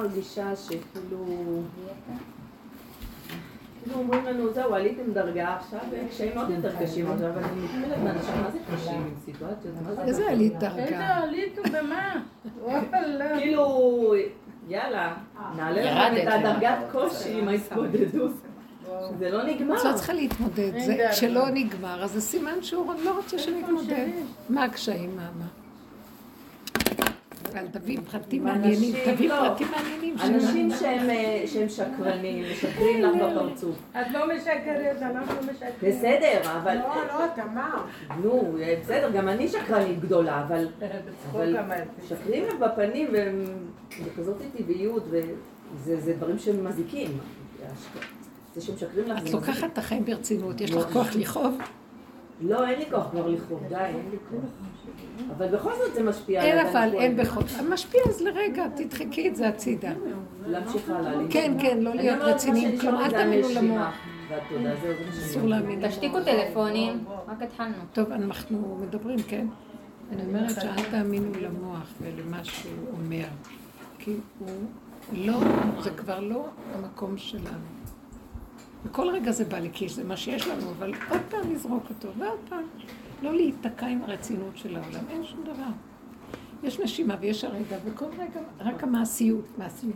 מרגישה שכאילו... כאילו אומרים לנו, זהו, עליתם דרגה עכשיו, קשיים עוד יותר קשים עכשיו, אבל אני מתחילה באנשים, מה זה קשים עם סיטואציות? איזה עלית דרגה? איזה עלית במה? וואלה. כאילו, יאללה, נעלה לכם את הדרגת קושי עם ההתמודדות. זה לא נגמר. את לא צריכה להתמודד, זה כשלא נגמר, אז זה סימן שהוא לא רוצה שנתמודד. מה הקשיים, מה, מה? אבל תביא פרטים מעניינים, תביא לא. פרטים מעניינים. אנשים שהם אה, שקרנים, משקרים לך בפרצוף. את לא משקרת, אנחנו לא משקרים. בסדר, אבל... לא, לא, תמר. נו, בסדר, גם אני שקרנית גדולה, אבל... אבל. משקרים לך בפנים, ובכזאת טבעיות, וזה דברים שמזיקים. זה שמשקרים לך, את. לוקחת את החיים ברצינות, יש לך כוח לכאוב? לא, אין לי כוח כבר לכאוב, די, אין לי כוח. אבל בכל זאת זה משפיע אין על אבל, האדם אין בכל... משפיע אז לרגע, תדחקי את זה הצידה. להמשיך הלאה. כן, כן, לא להיות רציניים, כלומר, אל תאמינו למוח. אסור. להאמין. תשתיקו טלפונים, רק התחלנו. טוב, אנחנו מדברים, כן? אני אומרת שאל תאמינו למוח ולמה שהוא אומר, כי הוא לא, זה כבר לא המקום שלנו. וכל רגע זה בא לי, כי זה מה שיש לנו, אבל עוד פעם לזרוק אותו, ועוד פעם. לא להיתקע עם הרצינות של העולם, אין שום דבר. יש נשימה ויש הרגע, וכל רגע, רק המעשיות, מעשיות.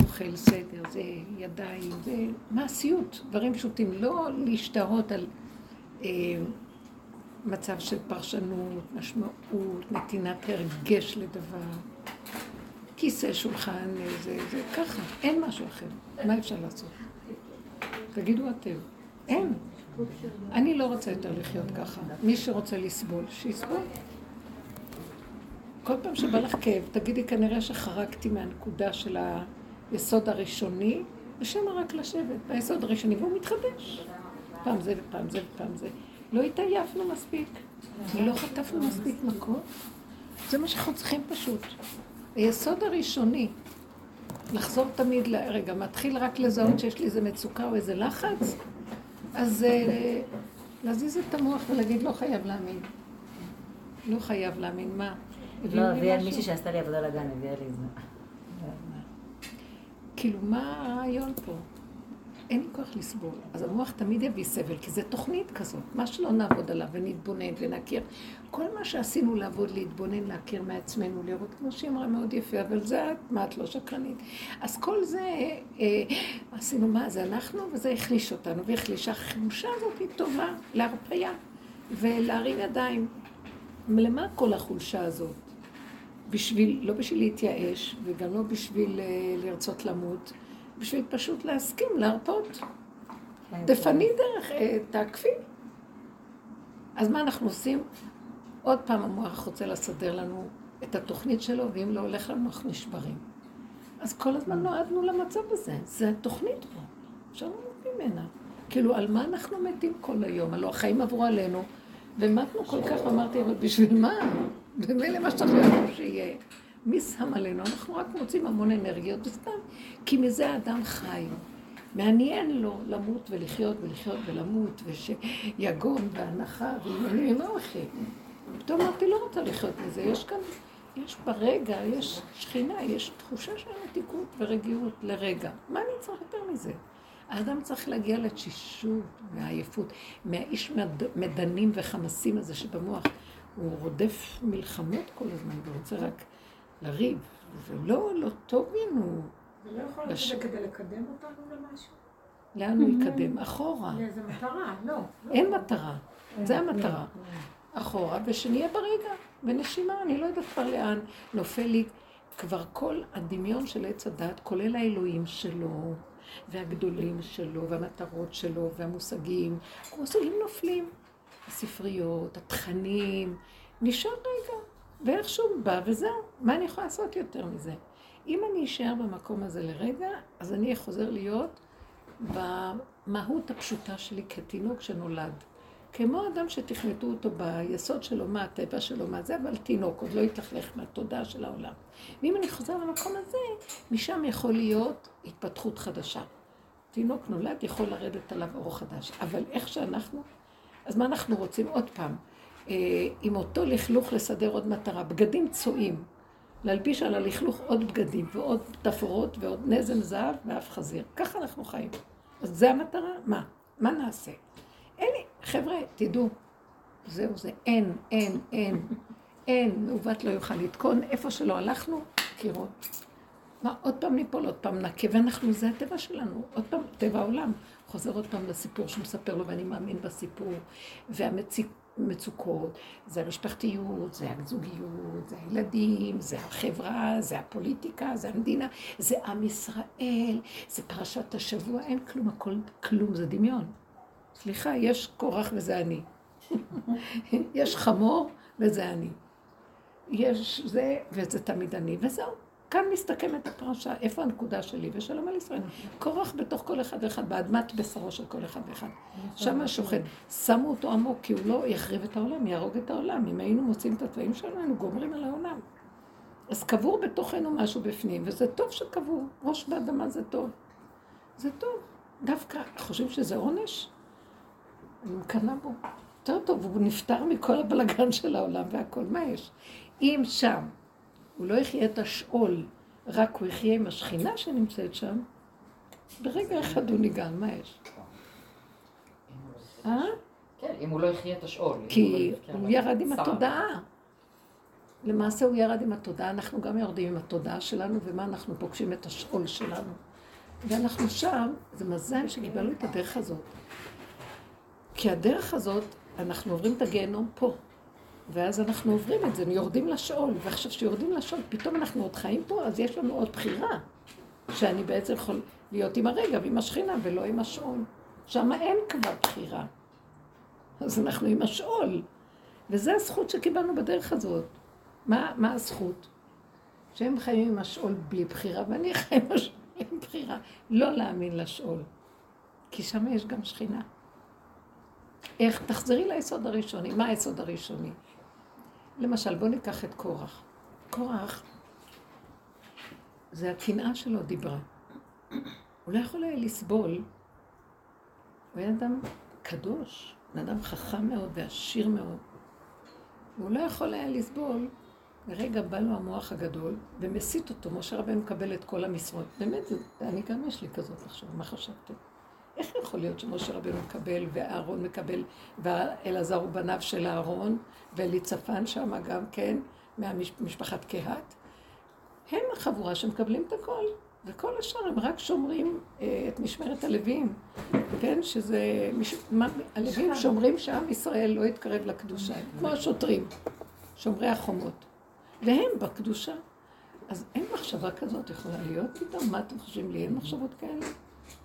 אוכל, סדר, זה ידיים, זה מעשיות, דברים פשוטים. לא להשתהות על אה, מצב של פרשנות, משמעות, נתינת הרגש לדבר. כיסא, שולחן, זה, זה ככה, אין משהו אחר. מה אפשר לעשות? תגידו אתם. אין. אני לא רוצה יותר לחיות ככה. מי שרוצה לסבול, שיסבול. כל פעם שבא לך כאב, תגידי, כנראה שחרגתי מהנקודה של היסוד הראשוני, ושם רק לשבת, ביסוד הראשוני, והוא מתחדש. פעם זה ופעם זה ופעם זה. לא התעייפנו מספיק, לא חטפנו מספיק מכות. זה מה שאנחנו צריכים פשוט. היסוד הראשוני, לחזור תמיד, ל- רגע, מתחיל רק לזהות שיש לי איזה מצוקה או איזה לחץ, אז אה, להזיז את המוח ולהגיד, לא חייב להאמין. לא חייב להאמין, מה? לא, הביאה? מישהי שעשתה לי עבודה לגן, הביאה לי את זה. כאילו, מה הרעיון פה? אין לי כוח לסבול. אז המוח תמיד יביא סבל, כי זו תוכנית כזאת. מה שלא נעבוד עליו ונתבונן ונכיר. כל מה שעשינו לעבוד, להתבונן, להכיר מעצמנו, לראות, כמו שהיא אמרה מאוד יפה, אבל זה את, מה את לא שקרנית. אז כל זה, אה, עשינו מה? זה אנחנו, וזה החליש אותנו, והחליש. החולשה הזאת היא טובה להרפיה ולהרים ידיים. למה כל החולשה הזאת? בשביל, לא בשביל להתייאש, וגם לא בשביל אה, לרצות למות, בשביל פשוט להסכים, להרפות. תפני דרך, אה, תעקפי. אז מה אנחנו עושים? עוד פעם המוח רוצה לסדר לנו את התוכנית שלו, ואם לא הולך לנו, אנחנו נשברים. אז כל הזמן נועדנו למצב הזה, זה התוכנית פה, אפשר למות ממנה. כאילו, על מה אנחנו מתים כל היום? הלוא החיים עברו עלינו, ומתנו כל כך, ואמרתי, אבל בשביל מה? במילא מה שצריך להיות שיהיה. מי שם עלינו? אנחנו רק מוצאים המון אנרגיות, וסתם, כי מזה האדם חי. מעניין לו למות ולחיות ולחיות ולמות, ושיגון והנחה, ועניינים, ממה הולכים? פתאום אמרתי, לא רוצה לחיות מזה, יש כאן, יש ברגע, יש שכינה, יש תחושה של מתיקות ורגיעות לרגע. מה אני צריך יותר מזה? האדם צריך להגיע לתשישות והעייפות, מהאיש מד- מדנים וחמסים הזה שבמוח. הוא רודף מלחמות כל הזמן ורוצה רק לריב, ולא, לא תבינו זה לא יכול להיות לש- שזה כדי לקדם אותנו למשהו? לאן הוא יקדם. אחורה. לאיזה מטרה, לא. אין מטרה. זה המטרה. אחורה, ושנהיה ברגע, בנשימה, אני לא יודעת כבר לאן. נופל לי כבר כל הדמיון של עץ הדת, כולל האלוהים שלו, והגדולים שלו, והמטרות שלו, והמושגים. המושגים נופלים. הספריות, התכנים, נשאר רגע, ואיכשהו בא וזהו. מה אני יכולה לעשות יותר מזה? אם אני אשאר במקום הזה לרגע, אז אני חוזר להיות במהות הפשוטה שלי כתינוק שנולד. כמו אדם שתכנתו אותו ביסוד שלו, מה הטבע שלו, מה זה, אבל תינוק, עוד לא התלכלך מהתודעה של העולם. ואם אני חוזר למקום הזה, משם יכול להיות התפתחות חדשה. תינוק נולד, יכול לרדת עליו אור חדש. אבל איך שאנחנו, אז מה אנחנו רוצים? עוד פעם, עם אותו לכלוך לסדר עוד מטרה, בגדים צועים. להלביש על הלכלוך עוד בגדים ועוד תפאורות ועוד נזם זהב ואף חזיר. ככה אנחנו חיים. אז זה המטרה? מה? מה נעשה? אין לי, חבר'ה, תדעו, זהו זה, אין, אין, אין, אין, מעוות לא יוכל לתקון, איפה שלא הלכנו, קירות. מה, עוד פעם ניפול, עוד פעם נקה, ואנחנו, זה הטבע שלנו, עוד פעם, טבע העולם. חוזר עוד פעם לסיפור שהוא מספר לו, ואני מאמין בסיפור, והמצוקות, זה המשפחתיות, זה הזוגיות, זה הילדים, זה החברה, זה הפוליטיקה, זה המדינה, זה עם ישראל, זה פרשת השבוע, אין כלום, הכל כלום, זה דמיון. סליחה, יש קורח וזה אני. יש חמור וזה אני. יש זה וזה תמיד אני, וזהו. כאן מסתכמת הפרשה, איפה הנקודה שלי ושלום על ישראל. קורח בתוך כל אחד ואחד, באדמת בשרו של כל אחד ואחד. שם שוכן. שמו אותו עמוק, כי הוא לא יחריב את העולם, יהרוג את העולם. אם היינו מוצאים את התוואים שלנו, היינו גומרים על העולם. אז קבור בתוכנו משהו בפנים, וזה טוב שקבור. ראש באדמה זה טוב. זה טוב. דווקא חושבים שזה עונש? אני מקנאה בו. יותר טוב, הוא נפטר מכל הבלגן של העולם והכל. מה יש? אם שם הוא לא יחיה את השאול, רק הוא יחיה עם השכינה שנמצאת שם, ברגע אחד הוא נגאל, מה יש? אה? כן, אם הוא לא יחיה את השאול. כי הוא לא ירד עם. התודעה. למעשה הוא ירד עם התודעה, אנחנו גם יורדים עם התודעה שלנו, ומה אנחנו פוגשים את השאול שלנו. ואנחנו שם, זה מזל שקיבלנו את הדרך הזאת. כי הדרך הזאת, אנחנו עוברים את הגיהנום פה. ואז אנחנו עוברים את זה, יורדים לשאול, ועכשיו כשיורדים לשאול, פתאום אנחנו עוד חיים פה, אז יש לנו עוד בחירה. שאני בעצם יכול להיות עם הרגע ועם השכינה, ולא עם השאול. שם אין כבר בחירה. אז אנחנו עם השאול. וזו הזכות שקיבלנו בדרך הזאת. מה, מה הזכות? שהם חיים עם השאול בלי בחירה, ואני חי עם השאול עם בחירה. לא להאמין לשאול. כי שם יש גם שכינה. איך? תחזרי ליסוד הראשוני. מה היסוד הראשוני? למשל, בואו ניקח את קורח. קורח, זה הקנאה שלו דיברה. הוא לא יכול היה לסבול. הוא היה אדם קדוש, אדם חכם מאוד ועשיר מאוד. והוא לא יכול היה לסבול, לרגע בא לו המוח הגדול ומסית אותו. משה רבנו מקבל את כל המשרות. באמת, אני גם יש לי כזאת עכשיו, מה חשבתם? איך יכול להיות שמשה רבנו מקבל, ואהרון מקבל, ואלעזר הוא בניו של אהרון, ואליצפן שם גם כן, מהמשפחת קהת? הם החבורה שמקבלים את הכל, וכל השאר הם רק שומרים אה, את משמרת הלווים, כן? שזה... מש... מה... הלווים שומרים שעם ישראל לא יתקרב לקדושה, כמו השוטרים, שומרי החומות. והם בקדושה. אז אין מחשבה כזאת יכולה להיות פתאום? מה אתם חושבים לי? אין מחשבות כאלה?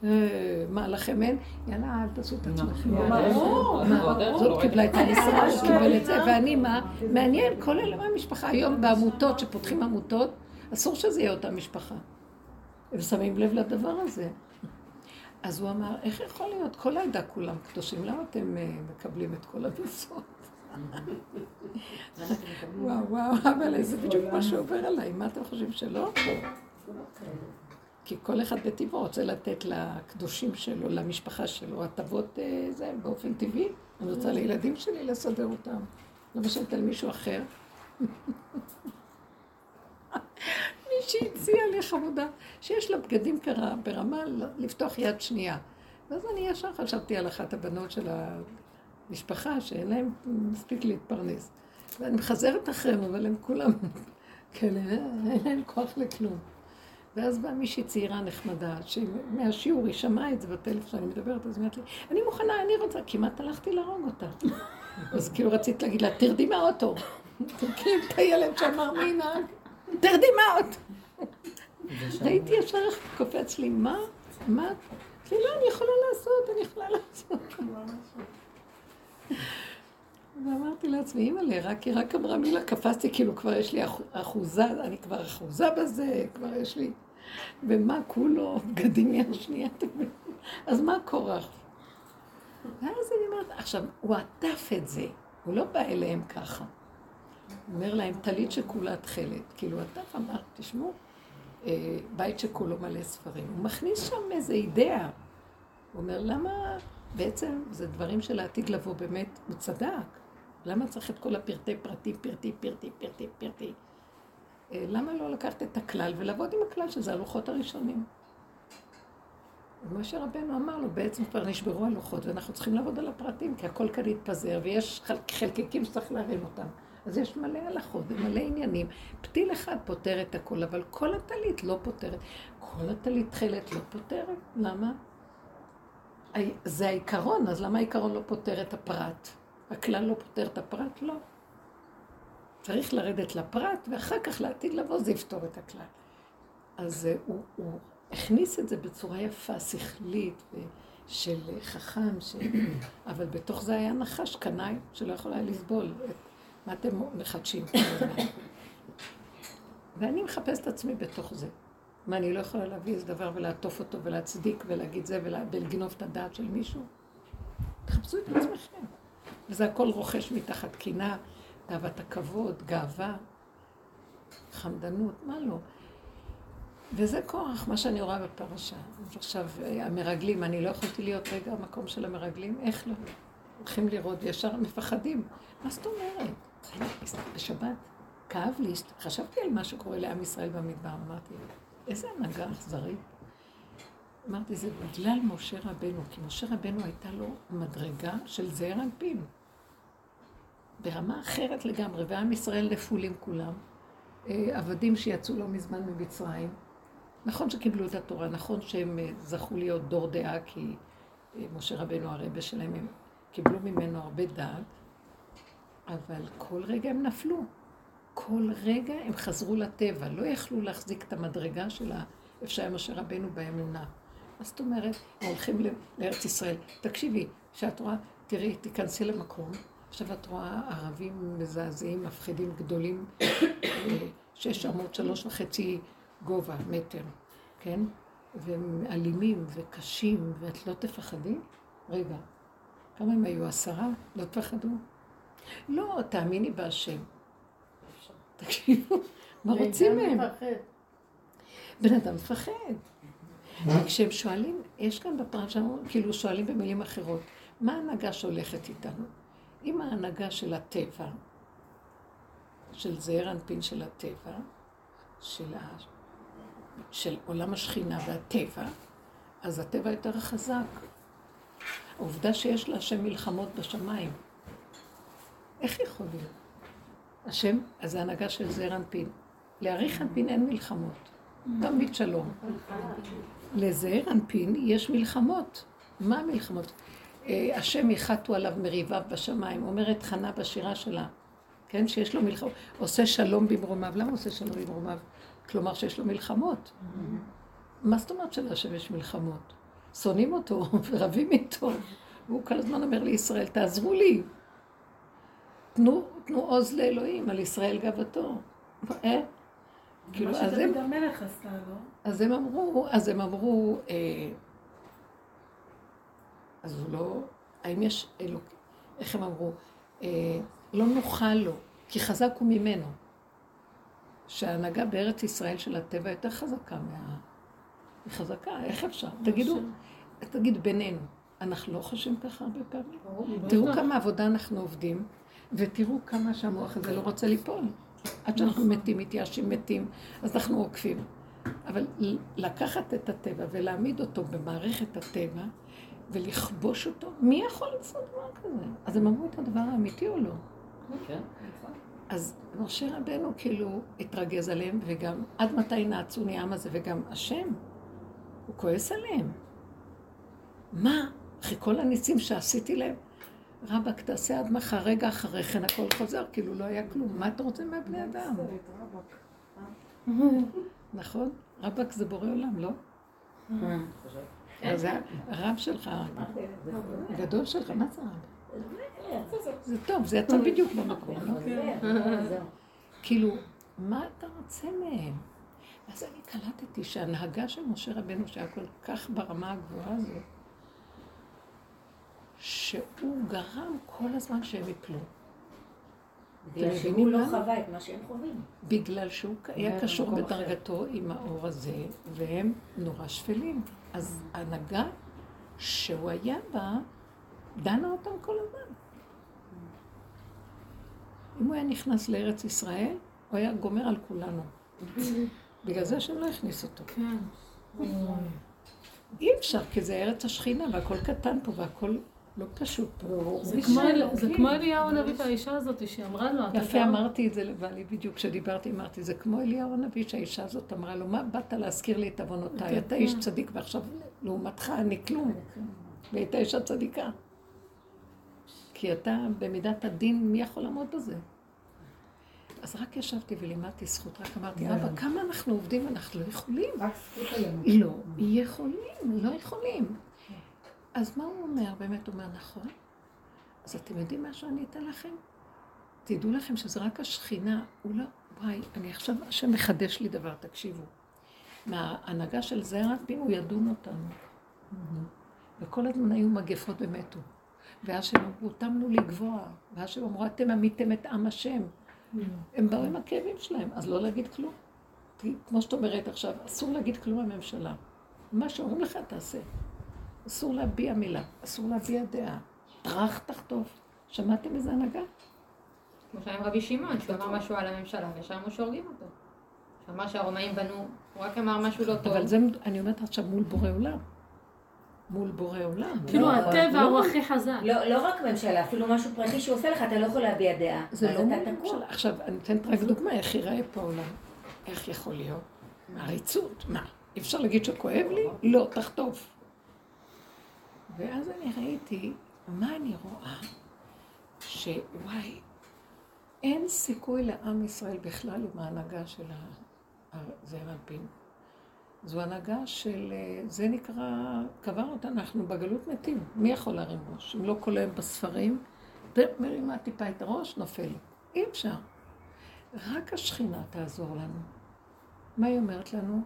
אה, מה, לכם אין? יאללה, אל תעשו את עצמכם. זאת קיבלה את המשרה, קיבל את זה, ואני מה? מעניין, כל אלה מהמשפחה. היום בעמותות, שפותחים עמותות, אסור שזה יהיה אותה משפחה. הם שמים לב לדבר הזה. אז הוא אמר, איך יכול להיות? כל העדה כולם קדושים, למה אתם אה, מקבלים את כל המשרות? וואו, וואו, אבל זה בדיוק מה שעובר עליי. מה אתם חושבים שלא? כי כל אחד בטבעו רוצה לתת לקדושים שלו, למשפחה שלו, הטבות אה, זה באופן טבעי. אני רוצה לילדים שלי לסדר אותם. לא משנת על מישהו אחר. מישהי הציעה לי חמודה שיש לה בגדים קרה ברמה לפתוח יד שנייה. ואז אני ישר חשבתי על אחת הבנות של המשפחה, שאין להם מספיק להתפרנס. ואני מחזרת אחריהם, אבל הם כולם כאלה, אין להם כוח לכלום. ואז באה מישהי צעירה נחמדה, שמהשיעור היא שמעה את זה בטלפון שאני מדברת, אז היא אומרת לי, אני מוכנה, אני רוצה, כמעט הלכתי להרוג אותה. אז כאילו רציתי להגיד לה, תרדי מהאוטו. תקראי את הילד שאמר מי נהג, תרדי מהאוטו. ראיתי ישר איך קופץ לי, מה? מה? אמרתי, לא, אני יכולה לעשות, אני יכולה לעשות. ואמרתי לעצמי, אימא'לה, רק היא רק אמרה מילה, קפצתי, כאילו כבר יש לי אח- אחוזה, אני כבר אחוזה בזה, כבר יש לי... ומה כולו, בגדים יד שנייה? אז מה קורח? ואז אני אומרת, עכשיו, הוא עטף את זה, הוא לא בא אליהם ככה. הוא אומר להם, טלית שכולה תכלת. כאילו, עטף אמר, תשמעו, אה, בית שכולו מלא ספרים. הוא מכניס שם איזה אידאה. הוא אומר, למה בעצם זה דברים של העתיד לבוא באמת, הוא צדק. למה צריך את כל הפרטי פרטי, פרטי, פרטי, פרטי, פרטי? אה, למה לא לקחת את הכלל ולעבוד עם הכלל שזה הלוחות הראשונים? משה רבנו אמר לו, בעצם כבר נשברו הלוחות ואנחנו צריכים לעבוד על הפרטים, כי הכל כאן התפזר ויש חל- חלקיקים שצריך להרים אותם. אז יש מלא הלכות ומלא עניינים. פתיל אחד פותר את הכל, אבל כל הטלית לא פותרת. כל הטלית תכלת לא פותרת. למה? זה העיקרון, אז למה העיקרון לא פותר את הפרט? הכלל לא פותר את הפרט? לא. צריך לרדת לפרט, ואחר כך לעתיד לבוא זה יפתור את הכלל. אז אה, הוא, הוא הכניס את זה בצורה יפה, שכלית, של חכם, ש... אבל בתוך זה היה נחש קנאי, שלא יכול היה לסבול. את... מה אתם מחדשים? ואני מחפשת את עצמי בתוך זה. מה, אני לא יכולה להביא איזה דבר ולעטוף אותו ולהצדיק ולהגיד זה ולה- ולגנוב את הדעת של מישהו? תחפשו את עצמכם. וזה הכל רוכש מתחת קינה, תאוות הכבוד, גאווה, חמדנות, מה לא? וזה כוח, מה שאני רואה בפרשה. אז עכשיו, אה, המרגלים, אני לא יכולתי להיות רגע במקום של המרגלים, איך לא? הולכים לראות וישר מפחדים. מה זאת אומרת? בשבת כאב לי, חשבתי על מה שקורה לעם ישראל במדבר, אמרתי, איזה הנהגה אכזרית. אמרתי, זה בגלל משה רבנו, כי משה רבנו הייתה לו מדרגה של זעיר אנפין. ברמה אחרת לגמרי, ועם ישראל נפולים כולם. אה, עבדים שיצאו לא מזמן ממצרים. נכון שקיבלו את התורה, נכון שהם אה, זכו להיות דור דעה, כי אה, משה רבנו הרבה שלהם, הם קיבלו ממנו הרבה דעת, אבל כל רגע הם נפלו. כל רגע הם חזרו לטבע, לא יכלו להחזיק את המדרגה של איפה שהיה משה רבנו באמונה. מה זאת אומרת? הם הולכים לארץ ישראל. תקשיבי, כשאת רואה, תראי, תיכנסי למקום, עכשיו את רואה ערבים מזעזעים, מפחידים, גדולים, שש אמות, שלוש וחצי גובה, מטר, כן? והם אלימים וקשים, ואת לא תפחדי? רגע, כמה הם היו? עשרה? לא תפחדו? לא, תאמיני בהשם. תקשיבו, מה רוצים מהם? בן אדם מפחד. וכשהם שואלים, יש כאן בפרשה, כאילו שואלים במילים אחרות, מה ההנהגה שהולכת איתנו? אם ההנהגה של הטבע, של זעיר אנפין של הטבע, של, ה... של עולם השכינה והטבע, אז הטבע יותר חזק. העובדה שיש להשם מלחמות בשמיים, איך יכול להיות? השם, אז זה הנהגה של זעיר אנפין. להעריך אנפין אין מלחמות, תמיד שלום. לזעיר אנפין יש מלחמות. מה המלחמות? השם יחתו עליו מריביו בשמיים, אומרת חנה בשירה שלה, כן, שיש לו מלחמות, עושה שלום במרומיו. למה עושה שלום במרומיו? כלומר שיש לו מלחמות. מה זאת אומרת שלהשם יש מלחמות? שונאים אותו ורבים איתו. והוא כל הזמן אומר לישראל, תעזרו לי. תנו, תנו עוז לאלוהים, על ישראל גאוותו. אה? כאילו, מה אז הם, שדוד המלך עשתה לו. אז הם אמרו, אז הם אמרו, אה, אז הוא לא, האם יש אלוק, איך הם אמרו? אה, לא נוכל לו, כי חזק הוא ממנו. שההנהגה בארץ ישראל של הטבע יותר חזקה מה... היא חזקה, איך אפשר? תגידו, תגיד בינינו, אנחנו לא חושבים ככה הרבה פעמים? תראו כמה עבודה אנחנו עובדים, ותראו כמה שהמוח הזה לא רוצה ליפול. עד שאנחנו מתים, מתייאשים, מתים, אז אנחנו עוקפים. אבל לקחת את הטבע ולהעמיד אותו במערכת הטבע ולכבוש אותו, מי יכול לעשות דבר כזה? אז הם אמרו את הדבר האמיתי או לא? כן. אז משה רבנו כאילו התרגז עליהם, וגם עד מתי נעצוני העם הזה, וגם השם, הוא כועס עליהם. מה? אחרי כל הניסים שעשיתי להם? רבאק, תעשה עד מחר, רגע אחרי כן הכל חוזר, כאילו לא היה כלום. מה אתה רוצה מהבני אדם? נכון? רבאק זה בורא עולם, לא? אז זה הרב שלך, הגדול שלך, מה זה רב? זה טוב, זה יצא בדיוק במקום, לא? כאילו, מה אתה רוצה מהם? אז אני קלטתי שההנהגה של משה רבנו, שהיה כל כך ברמה הגבוהה הזאת, שהוא גרם כל הזמן שהם יפלו. בגלל שהוא לא? חווה את מה שהם חווים. בגלל שהוא היה קשור. בדרגתו עם האור הזה, והם נורא שפלים. אז ההנהגה שהוא היה בה, דנה אותם כל הזמן. אם הוא היה נכנס לארץ ישראל, הוא היה גומר על כולנו. בגלל זה שהם לא הכניסו אותו. כן. אי אפשר, כי זה ארץ השכינה, והכל קטן פה, והכל לא פשוט פה. זה כמו זה כמו אליהו הנביא והאישה הזאת שאמרה לו, אתה יפה גם- אמרתי את זה לבעלי בדיוק, כשדיברתי אמרתי, זה כמו אליהו הנביא, שהאישה הזאת אמרה לו, מה באת להזכיר לי את עוונותיי? אתה איש צדיק ועכשיו לעומתך אני כלום. והייתה אישה צדיקה. כי אתה במידת הדין, מי יכול לעמוד בזה? אז רק ישבתי ולימדתי זכות, רק אמרתי, אבא, כמה אנחנו עובדים, אנחנו לא יכולים. רק זכות הלמוד. לא יכולים, לא יכולים. אז מה הוא אומר? באמת הוא אומר, נכון. אז אתם יודעים מה שאני אתן לכם? תדעו לכם שזה רק השכינה. הוא לא... וואי, אני עכשיו, השם מחדש לי דבר, תקשיבו. מההנהגה של זעיר אנפין הוא ידון אותנו. וכל הזמן היו מגפות ומתו. ואז שהם אמרו, תמנו לגבוה. ואז שהם אמרו, אתם עמיתם את עם השם. הם באו עם הכאבים שלהם, אז לא להגיד כלום. כמו שאת אומרת עכשיו, אסור להגיד כלום לממשלה. מה שאומרים לך תעשה. אסור להביע מילה, אסור להביע דעה. טראח תחטוף. שמעתם איזה הנהגה? כמו שהיה עם רבי שמעון, שהוא אמר משהו על הממשלה, וישר אמרו שהורגים אותו. שאמר שהרומאים בנו, הוא רק אמר משהו לא טוב. אבל זה, אני אומרת עכשיו מול בורא עולם. מול בורא עולם. כאילו לא, הטבע לא. הוא הכי חזק. לא, לא רק ממשלה, אפילו משהו פרטי שהוא עושה לך, אתה לא יכול להביע דעה. זה לא. ממשלה. עכשיו, אני אתן רק דוגמה איך ייראה פה העולם. איך יכול להיות? עריצות. מה? אי אפשר להגיד שכואב לי? לא, תחטוף. ואז אני ראיתי, מה אני רואה? שוואי, אין סיכוי לעם ישראל בכלל עם ההנהגה של ה- זעיר אנפין. זו הנהגה של, אה, זה נקרא, קבר אותנו, אנחנו בגלות מתים. מי יכול להרים ראש? אם לא היום בספרים, מרימה טיפה את הראש, נופל. אי אפשר. רק השכינה תעזור לנו. מה היא אומרת לנו?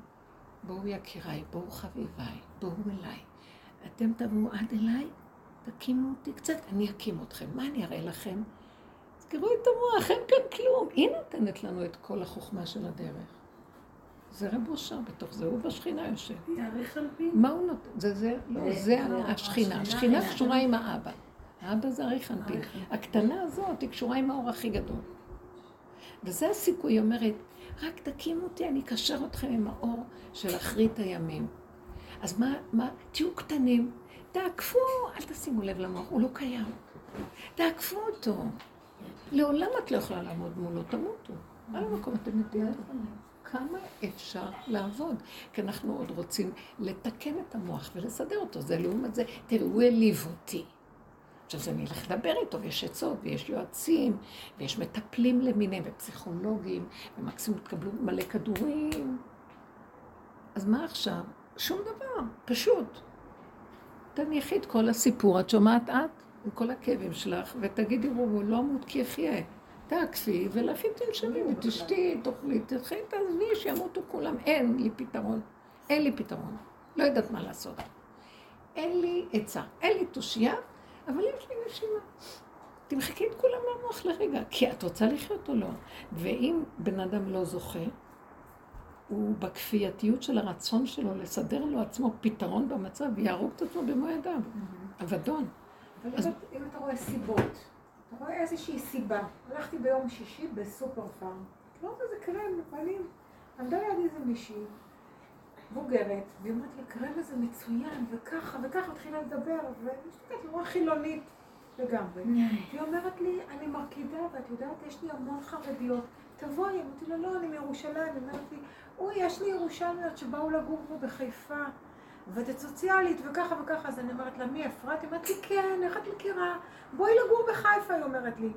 בואו יקיריי, בואו חביביי, בואו אליי. אתם תבואו עד אליי, תקימו אותי קצת, אני אקים אתכם. מה אני אראה לכם? תזכרו את המוח, אין כאן כלום. היא נותנת לנו את כל החוכמה של הדרך. זה רב אושר בתוך זה, הוא בשכינה יושב. תאריך על פי. מה הוא נותן? זה, זה, לא, זה לא, השכינה. השכינה השכינה קשורה עם האבא. האבא זה אריך אנפין. הקטנה הזאת היא קשורה עם האור הכי גדול. וזה הסיכוי, היא אומרת, רק תקימו אותי, אני אקשר אתכם עם האור של אחרית הימים. אז מה, מה, תהיו קטנים, תעקפו, אל תשימו לב למוח, הוא לא קיים. תעקפו אותו. לעולם את לא יכולה לעמוד מולו, תמותו. על המקום אתם מתים. כמה אפשר לעבוד? כי אנחנו עוד רוצים לתקן את המוח ולסדר אותו. זה לעומת זה, תראו, הוא העליב אותי. עכשיו זה אני אלך לדבר איתו, ויש עצות, ויש יועצים, ויש מטפלים למיניהם, ופסיכולוגים, ומקסימום תקבלו מלא כדורים. אז מה עכשיו? שום דבר, פשוט. תניחי את כל הסיפור, את שומעת את? עם כל הכאבים שלך, ותגידי, הוא לא אמות כי אחיה. תעקפי, ולפי תנשמי, ותשתי, תאכלי, תלכי, תעזבי, שימותו כולם. אין לי פתרון. אין לי פתרון. לא יודעת מה לעשות. אין לי עצה, אין לי תושייה, אבל יש לי נשימה. תמחקי את כולם מהמוח לרגע, כי את רוצה לחיות או לא. ואם בן אדם לא זוכה, הוא בכפייתיות של הרצון שלו לסדר לו עצמו פתרון במצב, יהרוג את עצמו במו ידיו. אבדון. אבל אז- אם אתה- רואה סיבות, אתה רואה איזושהי סיבה. הלכתי ביום שישי בסופר פארם, לא איזה קרם, ואני עמדה ליד איזה מישהי, מבוגרת, והיא אומרת לי, הקרם הזה מצוין, וככה וככה, התחילה לדבר, והסתכלת, נורא חילונית לגמרי. והיא אומרת לי, אני מרקידה, ואת יודעת, יש לי המון חרדיות. תבואי, אמרתי לה, לא, אני מירושלים. היא אומרת לי, אוי, יש לי ירושלמיות שבאו לגור פה בחיפה. עובדת סוציאלית וככה וככה, אז אני אומרת לה, מי אפרת? היא אומרת לי, כן, איך את מכירה? בואי לגור בחיפה, היא אומרת לי.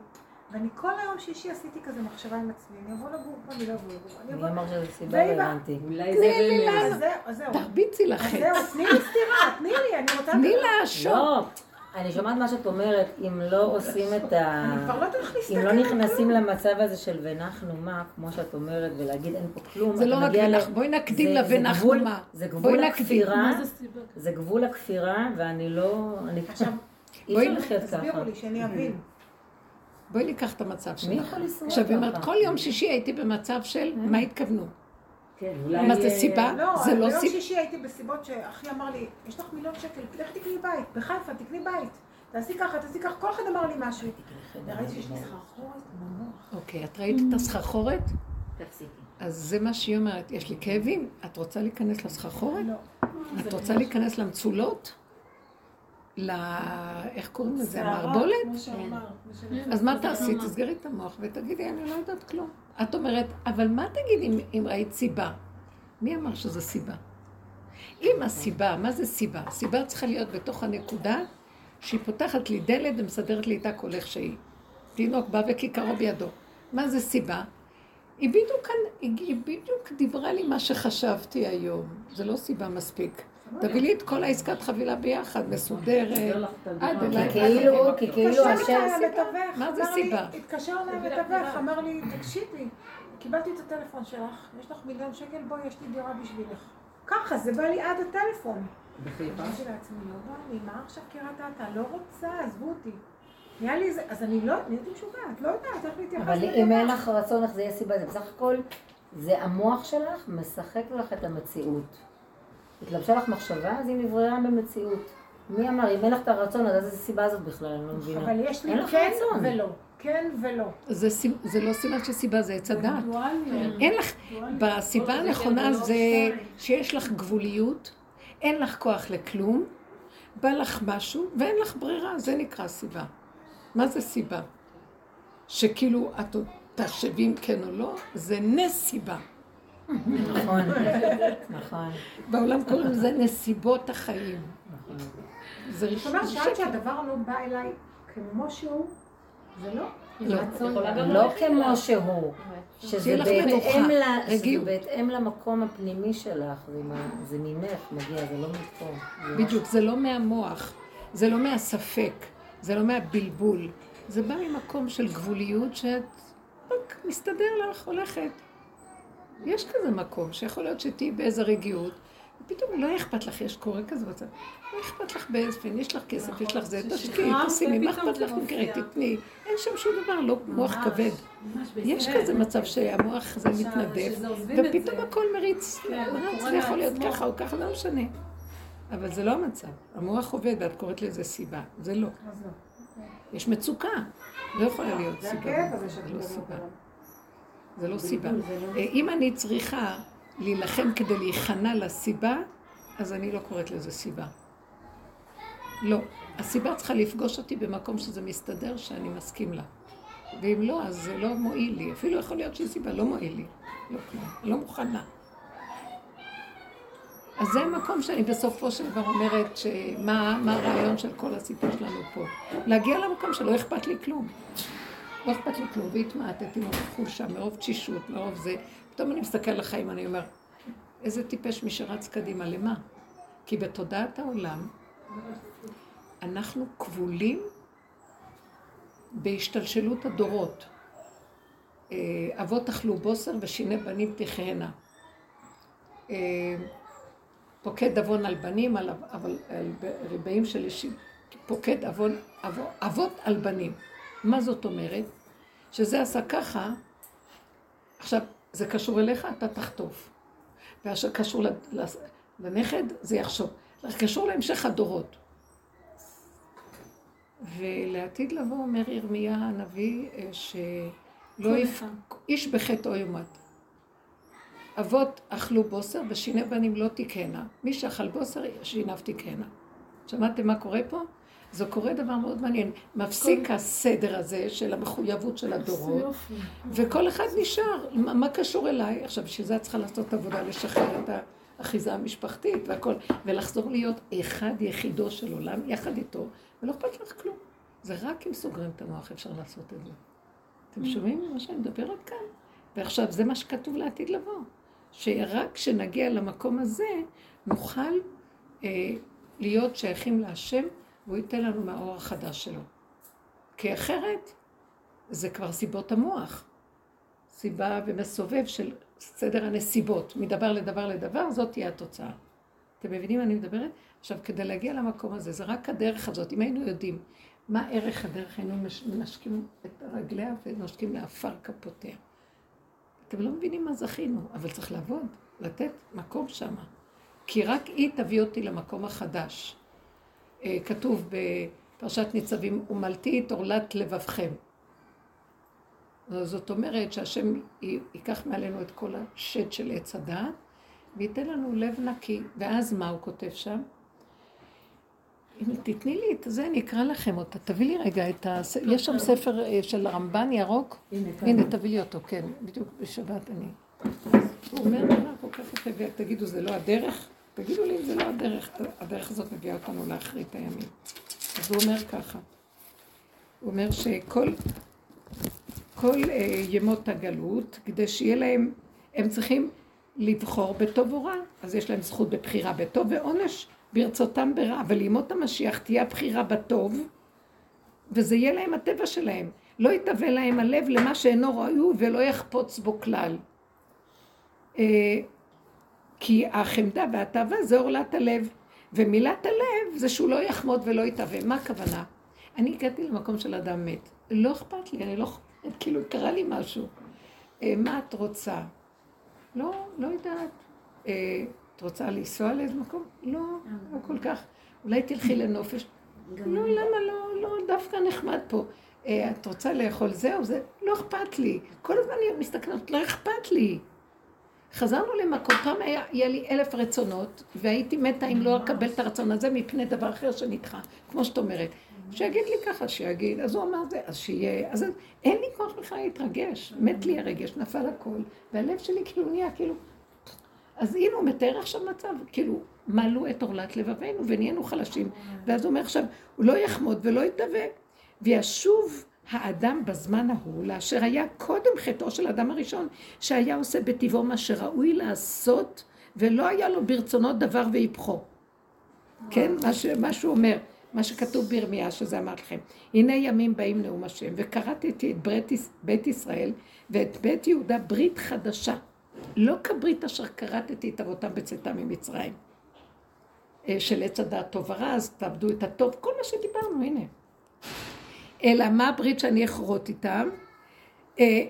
ואני כל היום שישי עשיתי כזה מחשבה עם עצמי, אני אבוא לגור פה, אני לא אבוא לגור. אני מי אבוא... אמר שזו סיבה הבנתי. אולי זה רמז. אז זהו, זהו. תרביצי לך זהו. תני לי סטירה, תני לי, אני רוצה... תני לה שוק. אני שומעת מה שאת אומרת, אם לא עושים את ה... אני כבר לא צריך להסתכל אם לא נכנסים. למצב הזה של ונחנו מה, כמו שאת אומרת, ולהגיד אין פה כלום, זה לא רק ונח, בואי נקדים זה- לה זה ונחנו גבול- מה. זה גבול. הכפירה, מה זה גבול הכפירה, ואני לא... אני עכשיו, אי בואי אפשר לחיות ככה. תסבירו לי, שאני אבין. בואי ניקח את המצב מי שלך. יכול לנסוע עכשיו, היא אומרת? כל יום שישי הייתי במצב של מה התכוונו. כן, אולי... מה זה אה, סיבה? לא, זה לא ביום סיבה. שישי הייתי בסיבות שאחי אמר לי, יש לך מיליון שקל, לך תקני בית, בחיפה תקני בית. תעשי ככה, תעשי ככה, כל אחד אמר לי משהו. וראיתי שיש לי סחרחורת במוח. אוקיי, את ראית את הסחרחורת? תפסיקי. אז זה מה שהיא אומרת, יש לי כאבים, את רוצה להיכנס לסחרחורת? לא. את רוצה להיכנס למצולות? ל... איך קוראים לזה? המערבולת? כמו אז מה תעשי? תסגרי את המוח ותגידי, אני לא יודעת כלום. את אומרת, אבל מה תגידי אם, ראית סיבה? מי אמר שזה סיבה? אם הסיבה, מה זה סיבה? סיבה צריכה להיות בתוך הנקודה שהיא פותחת לי דלת ומסדרת לי איתה כל איך שהיא. תינוק בא וכיכרו בידו. מה זה סיבה? היא בדיוק, היא בדיוק דיברה לי מה שחשבתי היום. זה לא סיבה מספיק. תביא לי את כל העסקת חבילה ביחד, מסודרת, עד כי אליי. כאילו, כי כאילו השם... מה זה סיבה? התקשר אליי המתווך, אמר לי, תקשיבי, קיבלתי את הטלפון שלך, יש לך מיליון שקל, בואי, יש לי דירה בשבילך. ככה, זה בא לי עד הטלפון. בחיפה? אמרתי לעצמי, לא בא לי, מה עכשיו קראת אתה? לא רוצה, עזבו אותי. נהיה לי זה, אז אני לא, נהייתי משוגעת, לא יודעת איך להתייחס אבל. אם אין לך רצון איך זה יהיה סיבה, זה בסך הכל, זה המוח שלך משחק לך את המציאות. התלבשה לך מחשבה, אז היא נבררה במציאות. מי אמר, אם אין לך את הרצון, אז איזה סיבה זאת בכלל, אני לא מבינה. אבל יש לי כן רצון. ולא, כן ולא. זה, סיב- זה לא סימן של סיבה, זה עץ הדעת. אין לך, בסיבה הנכונה זה שיש לך גבוליות, אין לך כוח לכלום, בא לך משהו ואין לך ברירה, זה נקרא סיבה. מה זה סיבה? שכאילו את עוד תחשבי אם כן או לא, זה נס סיבה. נכון, נכון. בעולם קוראים לזה נסיבות החיים. זה זאת ראשון אומרת, שעד שקר. שהדבר לא בא אליי כמו שהוא, זה לא. לא. לא כמו שהוא, שזה בהתאם למקום הפנימי שלך, זה זה ממך מגיע, זה לא מפה. זה בדיוק, זה לא מהמוח, זה לא מהספק, זה לא מהבלבול. זה בא ממקום של גבוליות שאת רק מסתדר לך, הולכת. יש כזה מקום שיכול להיות שתהיי באיזה רגיעות, ופתאום לא אכפת לך, יש קורה כזה בצד. לא אכפת לך באיזפן, יש לך כסף, יש לך זה, תשקיעי, תשימי, מה אכפת זה לך. מקרה, תתני. אין שם שום דבר, לא מוח כבד. יש כזה מצב שהמוח זה מתנדף, עוזבים את ופתאום זה. הכל מריץ, כן, קורה זה יכול להיות. ככה או ככה, לא משנה. אבל זה לא המצב. המוח עובד, ואת קוראת לזה סיבה. זה לא. לא. יש מצוקה. לא יכולה להיות זה סיבה. הכאב הזה שאת זה לא סיבה. זה לא סיבה. אם אני צריכה להילחם כדי להיכנע לסיבה, אז אני לא קוראת לזה סיבה. לא. הסיבה צריכה לפגוש אותי במקום שזה מסתדר, שאני מסכים לה. ואם לא, אז זה לא מועיל לי. אפילו יכול להיות שהיא סיבה, לא מועיל לי. לא כלום. לא מוכנה. אז זה המקום שאני בסופו של דבר אומרת שמה מה הרעיון של כל הסיפור שלנו פה. להגיע למקום שלא אכפת לי כלום. לא אכפת לי כלום, והתמעטתי מרוב חולשה, מרוב תשישות, מרוב זה. פתאום אני מסתכל על החיים, אני אומר, איזה טיפש מי שרץ קדימה, למה? כי בתודעת העולם אנחנו כבולים בהשתלשלות הדורות. אה, אבות אכלו בוסר ושיני בנים תחיינה. אה, פוקד עוון על בנים, על, אבל על ריבעים של אישים. פוקד עוון, אבו- אבות על בנים. מה זאת אומרת? שזה עשה ככה, עכשיו, זה קשור אליך, אתה תחטוף. ואשר קשור ל- ל- לנכד, זה יחשוב. זה קשור להמשך הדורות. ולעתיד לבוא אומר ירמיה הנביא אה, שלא יפ... איש בחטאו יומת. אבות אכלו בוסר ושיני בנים לא תיקנה. מי שאכל בוסר, שיניו תיקנה. שמעתם מה קורה פה? זה קורה דבר מאוד מעניין. מפסיק הסדר הזה של המחויבות של הדורות, וכל אחד נשאר. מה, מה קשור אליי? עכשיו, בשביל זה את צריכה לעשות עבודה לשחרר את האחיזה המשפחתית והכל, ולחזור להיות אחד יחידו של עולם, יחד איתו, ולא אכפת לך כלום. זה רק אם סוגרים את המוח אפשר לעשות את זה. אתם שומעים מה שאני מדברת כאן? ועכשיו, זה מה שכתוב לעתיד לבוא. שרק כשנגיע למקום הזה, נוכל אה, להיות שייכים להשם, והוא ייתן לנו מהאור החדש שלו. כי אחרת, זה כבר סיבות המוח. סיבה ומסובב של סדר הנסיבות, מדבר לדבר לדבר, זאת תהיה התוצאה. אתם מבינים מה אני מדברת? עכשיו, כדי להגיע למקום הזה, זה רק הדרך הזאת. אם היינו יודעים מה ערך הדרך, היינו מנשקים את רגליה ונושקים לעפר כפותיה. אתם לא מבינים מה זכינו, אבל צריך לעבוד, לתת מקום שמה. כי רק היא תביא אותי למקום החדש. אה, כתוב בפרשת ניצבים, ומלתי את עורלת לבבכם. זאת אומרת שהשם ייקח מעלינו את כל השד של עץ הדעת וייתן לנו לב נקי. ואז מה הוא כותב שם? אם תתני לי את זה, אני אקרא לכם אותה. תביא לי רגע את ה... יש שם ספר אה, של רמב"ן ירוק? הנה, תביא לי אותו, כן. בדיוק בשבת אני. הוא אומר דבר כל כך יפה, ותגידו, זה לא הדרך? תגידו לי אם זה לא הדרך. הדרך הזאת מביאה אותנו לאחרית הימים. אז הוא אומר ככה. הוא אומר שכל כל אה, ימות הגלות, כדי שיהיה להם, הם צריכים לבחור בטוב או רע. אז יש להם זכות בבחירה בטוב ועונש ברצותם ברע. אבל לימות המשיח תהיה הבחירה בטוב, וזה יהיה להם הטבע שלהם. לא יתהווה להם הלב למה שאינו ראוי ולא יחפוץ בו כלל. כי החמדה והתאווה זה עורלת הלב, ומילת הלב זה שהוא לא יחמוד ולא יתהווה. מה הכוונה? אני הגעתי למקום של אדם מת. לא אכפת לי, אני לא... כאילו, קרה לי משהו. אה, מה את רוצה? לא, לא יודעת. אה, את רוצה לנסוע לאיזה מקום? לא, לא כל כך. אולי תלכי לנופש. לא, למה לא, לא, דווקא נחמד פה. אה, את רוצה לאכול זה או זה? לא אכפת לי. כל הזמן אני מסתכלת, לא אכפת לי. חזרנו למקום, פעם היה, היה לי אלף רצונות, והייתי מתה אם לא אקבל את הרצון הזה מפני דבר אחר שנדחה, כמו שאת אומרת. שיגיד לי ככה, שיגיד, אז הוא אמר זה, אז שיהיה, אז אין לי כוח בכלל להתרגש, מת לי הרגש, נפל הכל, והלב שלי כאילו נהיה כאילו... אז הנה הוא מתאר עכשיו מצב, כאילו, מלאו את עורלת לבבינו ונהיינו חלשים, ואז הוא אומר עכשיו, הוא לא יחמוד ולא יתהווה, וישוב האדם בזמן ההוא, לאשר היה קודם חטאו של האדם הראשון, שהיה עושה בטבעו מה שראוי לעשות, ולא היה לו ברצונות דבר והיפכו. כן, מה, ש, מה שהוא אומר, מה שכתוב בירמיה, שזה אמרתי לכם. הנה ימים באים נאום השם, וכרתי את בית, בית ישראל ואת בית יהודה ברית חדשה. לא כברית אשר כרתתי את אבותם בצאתם ממצרים. אה, של עץ הדעת טוב ורע, אז תאבדו את הטוב, כל מה שדיברנו, הנה. אלא מה הברית שאני אכרות איתם? אה,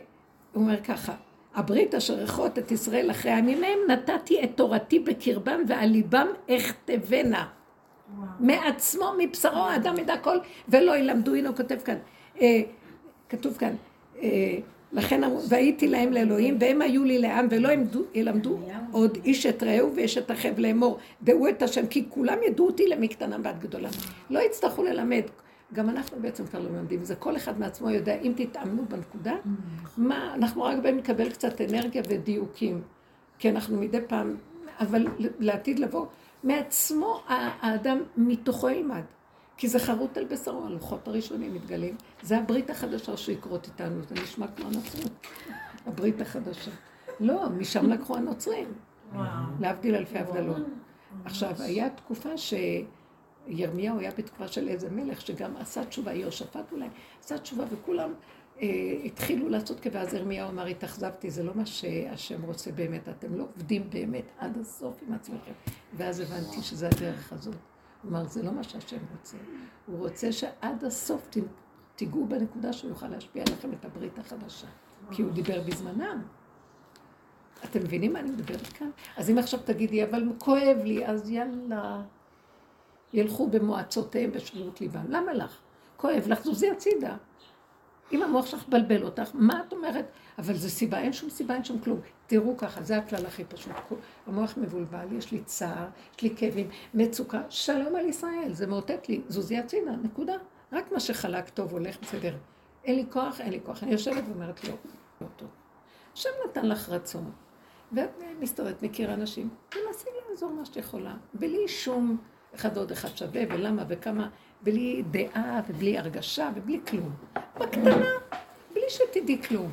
הוא אומר ככה, הברית אשר אכרות את ישראל אחרי הימים מהם, נתתי את תורתי בקרבם ועל ליבם אכתבנה. מעצמו, מבשרו, האדם ידע כל, ולא ילמדו, הנה הוא כותב כאן, אה, כתוב כאן, אה, לכן אמרו, והייתי להם לאלוהים, והם היו לי לעם, ולא ילמדו, ילמדו עוד איש את רעהו ואיש את אחיו לאמור, דעו את השם, כי כולם ידעו אותי למקטנם ועד גדולם. לא יצטרכו ללמד. גם אנחנו בעצם כבר לא מלמדים, זה כל אחד מעצמו יודע, אם תתאמנו בנקודה, מה, אנחנו רק באים לקבל קצת אנרגיה ודיוקים, כי אנחנו מדי פעם, אבל לעתיד לבוא, מעצמו האדם מתוכו ילמד. כי זה חרוט על בשרו, הלוחות הראשונים מתגלים. זה הברית החדשה שיקרות איתנו, זה נשמע כמו הנוצרים. הברית החדשה. לא, משם לקחו הנוצרים. להבדיל אלפי הבדלות. עכשיו, היה תקופה שירמיהו היה בתקופה של איזה מלך שגם עשה תשובה, יהושפט אולי, עשה תשובה וכולם אה, התחילו לעשות ככה, ואז ירמיהו אמר, התאכזבתי, זה לא מה שהשם רוצה באמת, אתם לא עובדים באמת עד הסוף עם עצמכם. ואז הבנתי שזה הדרך הזאת. אמר, זה לא מה שהשם רוצה. הוא רוצה שעד הסוף תיגעו בנקודה שהוא יוכל להשפיע עליכם את הברית החדשה. כי הוא דיבר בזמנם. אתם מבינים מה אני מדברת כאן? אז אם עכשיו תגידי, אבל כואב לי, אז יאללה, ילכו במועצותיהם בשרירות ליבם. למה לך? כואב לך, זוזי הצידה. אם המוח שלך מבלבל אותך, מה את אומרת? אבל זה סיבה, אין שום סיבה, אין שום כלום. תראו ככה, זה הכלל הכי פשוט. המוח מבולבל, יש לי צער, יש לי כאבים, מצוקה, שלום על ישראל, זה מאותת לי, זוזי הצידה, נקודה. רק מה שחלק טוב הולך בסדר. אין לי כוח, אין לי כוח. אני יושבת ואומרת לא, לא טוב. השם נתן לך רצון, ואת מסתובבת, מכירה אנשים, תנסי לעזור מה שאת יכולה, בלי שום אחד עוד אחד שווה, ולמה וכמה, בלי דעה ובלי הרגשה ובלי כלום. בקטנה, בלי שתדעי כלום.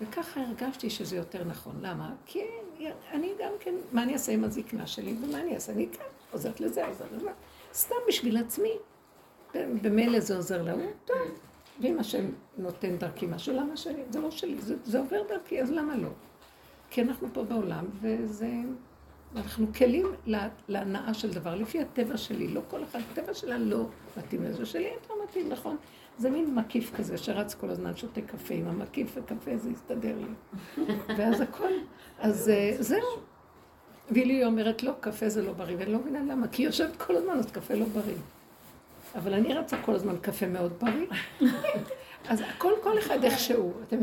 וככה הרגשתי שזה יותר נכון. למה? כי אני גם כן, מה אני אעשה עם הזקנה שלי, ומה אני אעשה? אני כאן, עוזרת לזה, עוזרת לזה. סתם בשביל עצמי. במילא זה עוזר להוא, טוב. ואם השם נותן דרכי משהו, למה שלי? זה לא שלי, זה, זה עובר דרכי, אז למה לא? כי אנחנו פה בעולם, וזה... אנחנו כלים לה- להנאה של דבר, לפי הטבע שלי, לא כל אחד, הטבע שלה לא מתאים לזה, שלי יותר מתאים, נכון? זה מין מקיף כזה שרץ כל הזמן, שותה קפה, עם המקיף וקפה זה יסתדר לי. ואז הכל, אז אה, זהו. וילי אומרת, לא, קפה זה לא בריא, ואני לא מבינה למה, כי היא יושבת כל הזמן, אז קפה לא בריא. אבל אני רצה כל הזמן קפה מאוד בריא. אז הכל, כל אחד איך שהוא, אתם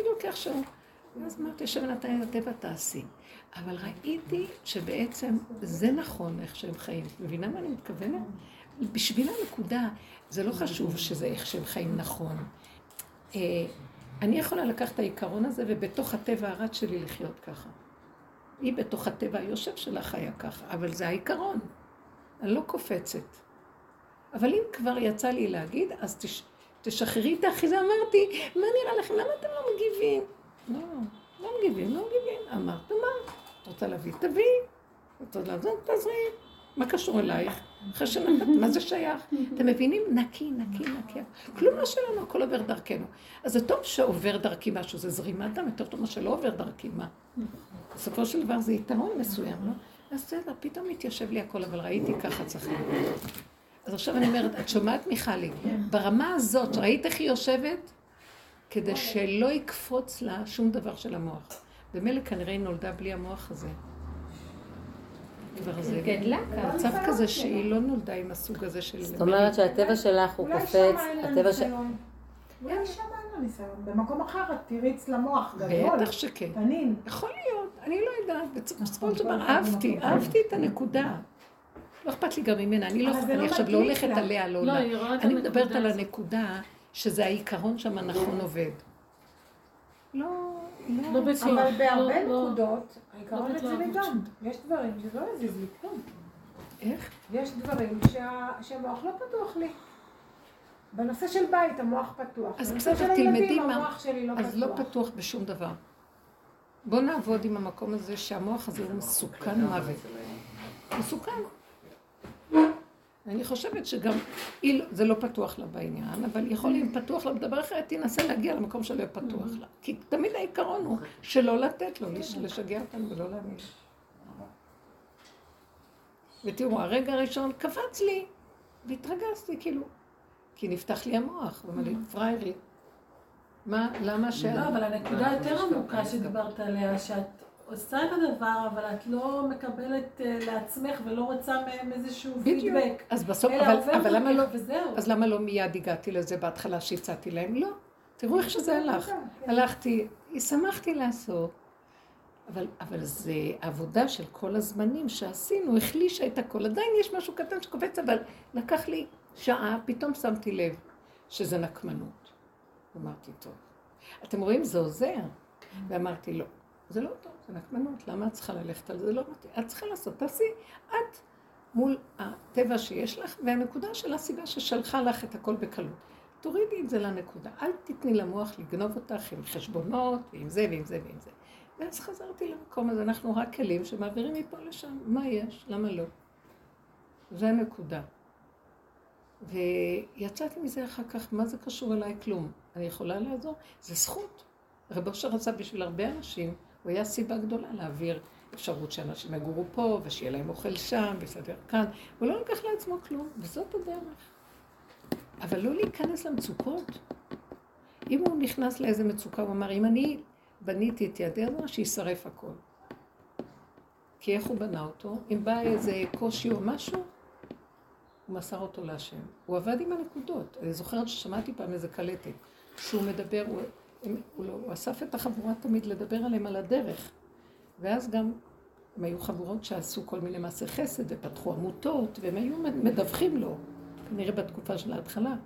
בדיוק איך שהוא. ואז אמרתי, לי לטבע תעשי. אבל ראיתי שבעצם זה נכון איך שהם חיים. מבינה מה אני מתכוונת? בשביל הנקודה, זה לא חשוב שזה איך שהם חיים נכון. אה, אני יכולה לקחת את העיקרון הזה ובתוך הטבע הרץ שלי לחיות ככה. היא בתוך הטבע היושב שלה חיה ככה, אבל זה העיקרון. אני לא קופצת. אבל אם כבר יצא לי להגיד, אז תש... תשחררי את האחיזה. אמרתי, מה נראה לכם? למה אתם לא מגיבים? לא, לא מגיבים, לא מגיבים. אמרת, מה? את רוצה להביא? תביאי. את רוצה לעזור? תעזרי. מה קשור אלייך? אחרי שנתת, מה זה שייך? אתם מבינים? נקי, נקי, נקי. כלום לא שלנו, הכל עובר דרכנו. אז זה טוב שעובר דרכי משהו, זה זרימת דם, יותר טוב מה שלא עובר דרכי, מה? בסופו של דבר זה יתרון מסוים, לא? אז בסדר, פתאום מתיישב לי הכל, אבל ראיתי ככה צריך להיות. אז עכשיו אני אומרת, את שומעת מיכלי, ברמה הזאת, ראית איך היא יושבת? כדי שלא יקפוץ לה שום דבר של המוח. ומילא כנראה היא נולדה בלי המוח הזה. כבר זה גדלה ככה. מצב כזה שהיא לא נולדה עם הסוג הזה של... זאת אומרת שהטבע שלך הוא קופץ, הטבע ש... ניסיון. אולי שם אין לה ניסיון. במקום אחר את תריץ למוח גדול, בטח שכן. תנין. יכול להיות, אני לא יודעת. בסופו של דבר אהבתי, אהבתי את הנקודה. לא אכפת לי גם ממנה, אני לא לא עכשיו לא הולכת. עליה, לא לא, עולה. אני מדברת על. הנקודה שזה העיקרון שם הנכון עובד. לא, לא לא. בטוח. אבל בהרבה לא- לא- נקודות, העיקרון לא בטוח. גם. יש דברים שלא יזיז לי כלום. איך? יש דברים שה- שהמוח לא פתוח לי. בנושא של בית המוח פתוח. אז בנושא בסדר, של הילדים, תלמדי מה- המוח שלי לא אז לא פתוח. פתוח בשום דבר. בוא נעבוד עם המקום הזה שהמוח הזה הוא מסוכן מוות. מסוכן. אני חושבת שגם, זה לא פתוח לה בעניין, אבל יכול להיות פתוח לה בדבר אחר, תנסה להגיע למקום שלא יהיה פתוח לה. כי תמיד העיקרון הוא שלא לתת לו, לש- לשגע אותנו ולא להאמין. ותראו, הרגע הראשון קפץ לי, והתרגזתי, כאילו, כי נפתח לי המוח, ואמר לי, פריירי, מה, למה ש... לא, אבל הנקודה היותר עמוקה שדיברת עליה, שאת עושה את הדבר, אבל את לא מקבלת אה, לעצמך ולא רוצה מהם איזשהו בדיוק. פידבק. אז בסוף, אבל, אבל למה לא, וזהו. אז למה לא מיד הגעתי לזה בהתחלה שהצעתי להם? לא. תראו איך שזה הלך. כן. הלכתי, שמחתי לעשות. אבל, אבל זה עבודה של כל הזמנים שעשינו, החלישה את הכל. עדיין יש משהו קטן שקופץ, אבל לקח לי שעה, פתאום שמתי לב שזה נקמנות. אמרתי, טוב. אתם רואים, זה עוזר. ואמרתי, לא, זה לא טוב, זה נקמנות, למה את צריכה ללכת על? זה לא מתאים. את צריכה לעשות, תעשי את מול הטבע שיש לך, והנקודה של הסיבה ששלחה לך את הכל בקלות. תורידי את זה לנקודה, אל תתני למוח לגנוב אותך עם חשבונות, ועם זה ועם זה ועם זה. ואז חזרתי למקום הזה, אנחנו רק כלים שמעבירים מפה לשם, מה יש? למה לא? זה הנקודה. ויצאתי מזה אחר כך, מה זה קשור אליי? כלום. אני יכולה לעזור? זה זכות. רב אושר רצה בשביל הרבה אנשים, הוא היה סיבה גדולה להעביר אפשרות שאנשים יגורו פה, ושיהיה להם אוכל שם, ויסדר כאן. הוא לא לקח לעצמו כלום, וזאת הדרך. אבל לא להיכנס למצוקות. אם הוא נכנס לאיזה מצוקה, הוא אמר, אם אני בניתי את ידי שישרף הכל. כי איך הוא בנה אותו? אם בא איזה קושי או משהו, הוא מסר אותו להשם. הוא עבד עם הנקודות. אני זוכרת ששמעתי פעם איזה קלטת, שהוא מדבר, הוא, לא, הוא אסף את החבורה תמיד לדבר עליהם על הדרך. ואז גם, הם היו חבורות שעשו כל מיני מעשי חסד ופתחו עמותות, והם היו מדווחים לו, כנראה בתקופה של ההתחלה.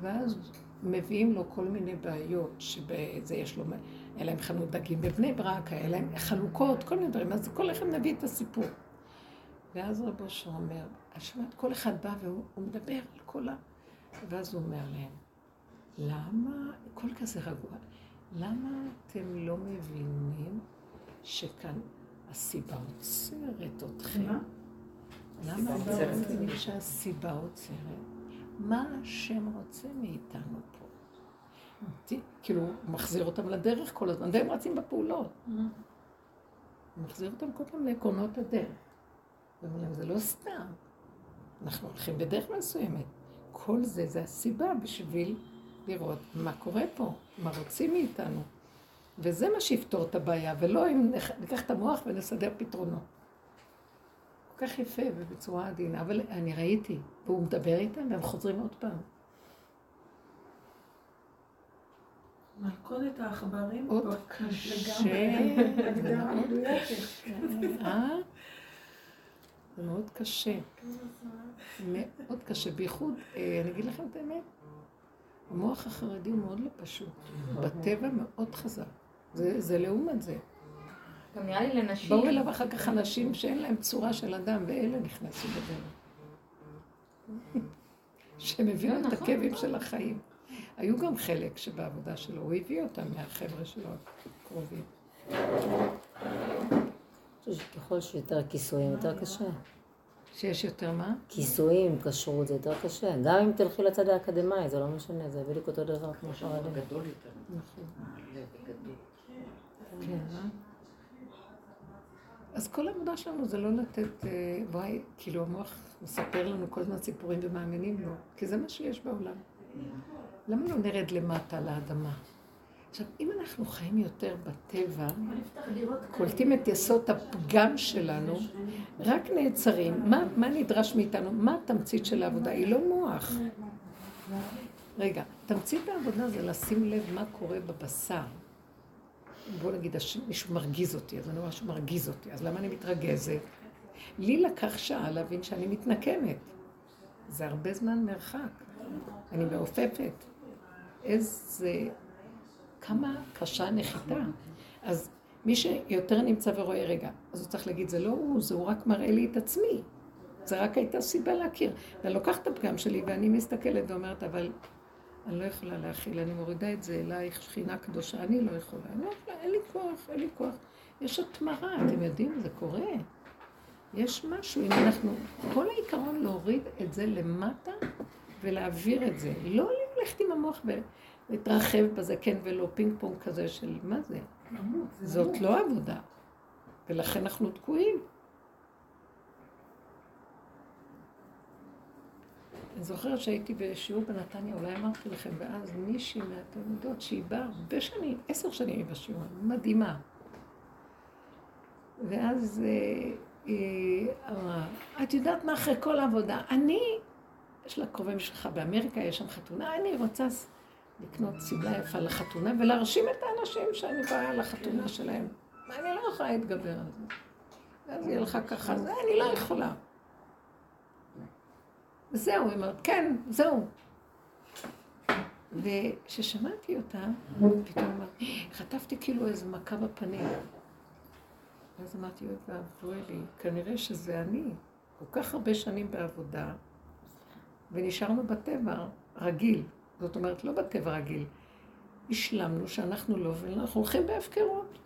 ואז מביאים לו כל מיני בעיות, שבזה יש לו, היה להם חנות דגים בבני ברק, היה להם חלוקות, כל מיני דברים, אז כל אחד מביא את הסיפור. ואז רבו אושר אומר, השמעת, כל אחד בא והוא מדבר על כל ה... ואז הוא אומר להם, למה, הכל כזה רגוע, למה אתם לא מבינים שכאן הסיבה עוצרת אתכם? למה אתם לא מבינים שהסיבה עוצרת? מה השם רוצה מאיתנו פה? כאילו, הוא מחזיר אותם לדרך כל הזמן, והם רצים בפעולות. הוא מחזיר אותם כל פעם לעקרונות הדרך. ואומר להם, זה לא סתם. אנחנו הולכים בדרך מסוימת. כל זה, זה הסיבה בשביל לראות מה קורה פה, מה רוצים מאיתנו. וזה מה שיפתור את הבעיה, ולא אם ניקח את המוח ונסדר פתרונות. כל כך יפה ובצורה עדינה, אבל אני ראיתי, והוא מדבר איתם והם חוזרים עוד פעם. מלכודת העכברים. עוד קשה. אה? זה מאוד קשה. מאוד קשה. בייחוד, אה, אני אגיד לכם את האמת, המוח החרדי הוא מאוד לא פשוט. בטבע מאוד חזק. זה, זה לעומת זה. גם נראה לי לנשים. באו אליו אחר כך אנשים שאין להם צורה של אדם, ואלה נכנסו בדרך. שהם הבינו את נכון. הכאבים של החיים. היו גם חלק שבעבודה שלו, הוא הביא אותם מהחבר'ה שלו הקרובים. ככל שיותר כיסויים, יותר קשה. שיש יותר מה? כיסויים, כשרות, זה יותר קשה. גם אם תלכי לצד האקדמאי, זה לא משנה, זה בדיוק אותו דבר כמו חרדים. גדול יותר. נכון. הלב גדול. כן, אה? אז כל העבודה שלנו זה לא לתת, אה, וואי, כאילו המוח מספר לנו כל הזמן סיפורים ומאמינים לו, כי זה מה שיש בעולם. למה לא נרד למטה לאדמה? עכשיו, אם אנחנו חיים יותר בטבע, קולטים את יסוד הפגם שלנו, רק נעצרים. מה, מה נדרש מאיתנו? מה התמצית של העבודה? היא לא מוח. רגע, תמצית העבודה זה לשים לב מה קורה בבשר. בוא נגיד, מישהו מרגיז אותי, אז אני רואה שהוא מרגיז אותי, אז למה אני מתרגזת? לי לקח שעה להבין שאני מתנקמת. זה הרבה זמן מרחק. אני מעופפת. איזה... כמה קשה הנחיתה. אז מי שיותר נמצא ורואה, רגע, אז הוא צריך להגיד, זה לא הוא, זה הוא רק מראה לי את עצמי. זה רק הייתה סיבה להכיר. ואני לוקחת את הפגם שלי ואני מסתכלת ואומרת, אבל אני לא יכולה להכיל, אני מורידה את זה אלייך, שכינה קדושה, אני לא יכולה, אני לא יכולה, אין לי כוח, אין לי כוח. יש התמרה, אתם יודעים, זה קורה. יש משהו, אם אנחנו, כל העיקרון להוריד את זה למטה ולהעביר את זה. לא ללכת עם המוח ולהתרחב בזה כן ולא, פינג פונג כזה של מה זה? זאת לא עבודה. ולכן אנחנו תקועים. אני זוכרת שהייתי בשיעור בנתניה, אולי אמרתי לכם, ואז מישהי מהתלמידות שהיא באה הרבה שנים, עשר שנים היא בשיעור, מדהימה. ואז אה, היא אמרה, את יודעת מה אחרי כל העבודה? אני, יש לה קרובי משפחה באמריקה, יש שם חתונה, אני רוצה לקנות שמלה יפה לחתונה ולהרשים את האנשים שאני באה לחתונה שלהם. אני לא יכולה להתגבר על זה. ואז היא הלכה ככה, זה אני לא יכולה. וזהו, היא אומרת, כן, זהו. וכששמעתי אותה, פתאום אמרתי, חטפתי כאילו איזו מכה בפנים. ואז אמרתי, אוי ואבוי לי, כנראה שזה אני. כל כך הרבה שנים בעבודה, ונשארנו בטבע רגיל. זאת אומרת, לא בטבע רגיל. השלמנו שאנחנו לא, ואנחנו הולכים בהפקרות.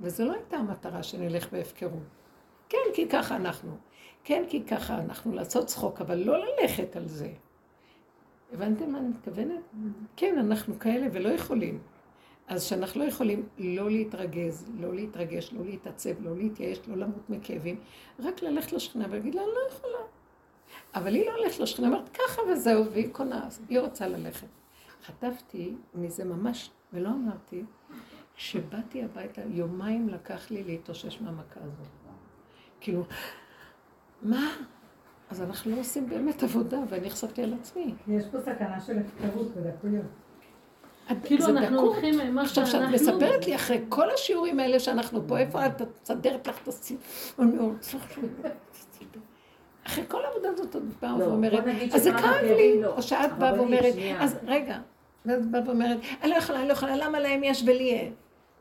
וזו לא הייתה המטרה שנלך בהפקרות. כן, כי ככה אנחנו. כן, כי ככה אנחנו לעשות צחוק, אבל לא ללכת על זה. הבנתם מה אני מתכוונת? כן, אנחנו כאלה ולא יכולים. אז שאנחנו לא יכולים לא להתרגז, לא להתרגש, לא להתעצב, לא להתייאש, לא למות מכאבים, רק ללכת לשכנה ולהגיד לה, אני לא יכולה. אבל היא לא הולכת לשכנה, אומרת ככה וזהו, והיא קונה, אז היא רוצה ללכת. חטפתי מזה ממש, ולא אמרתי, כשבאתי הביתה, יומיים לקח לי להתאושש מהמכה הזאת. כאילו, מה? אז אנחנו לא עושים באמת עבודה, ואני חשפתי על עצמי. יש פה סכנה של הפקרות ודקויות. כאילו אנחנו דקות. הולכים, מה עכשיו, כשאת שאנחנו... מספרת לי אחרי כל השיעורים האלה שאנחנו פה, איפה את מסדרת לך את הסיום? אחרי כל העבודה הזאת את באה לא, ואומרת, בוא נגיד אז זה כאב לי, כאבים לא. או שאת באה ואומרת. אז רגע, ואת באה ואומרת, אני לא יכולה, אני לא יכולה, למה להם יש ולי אין?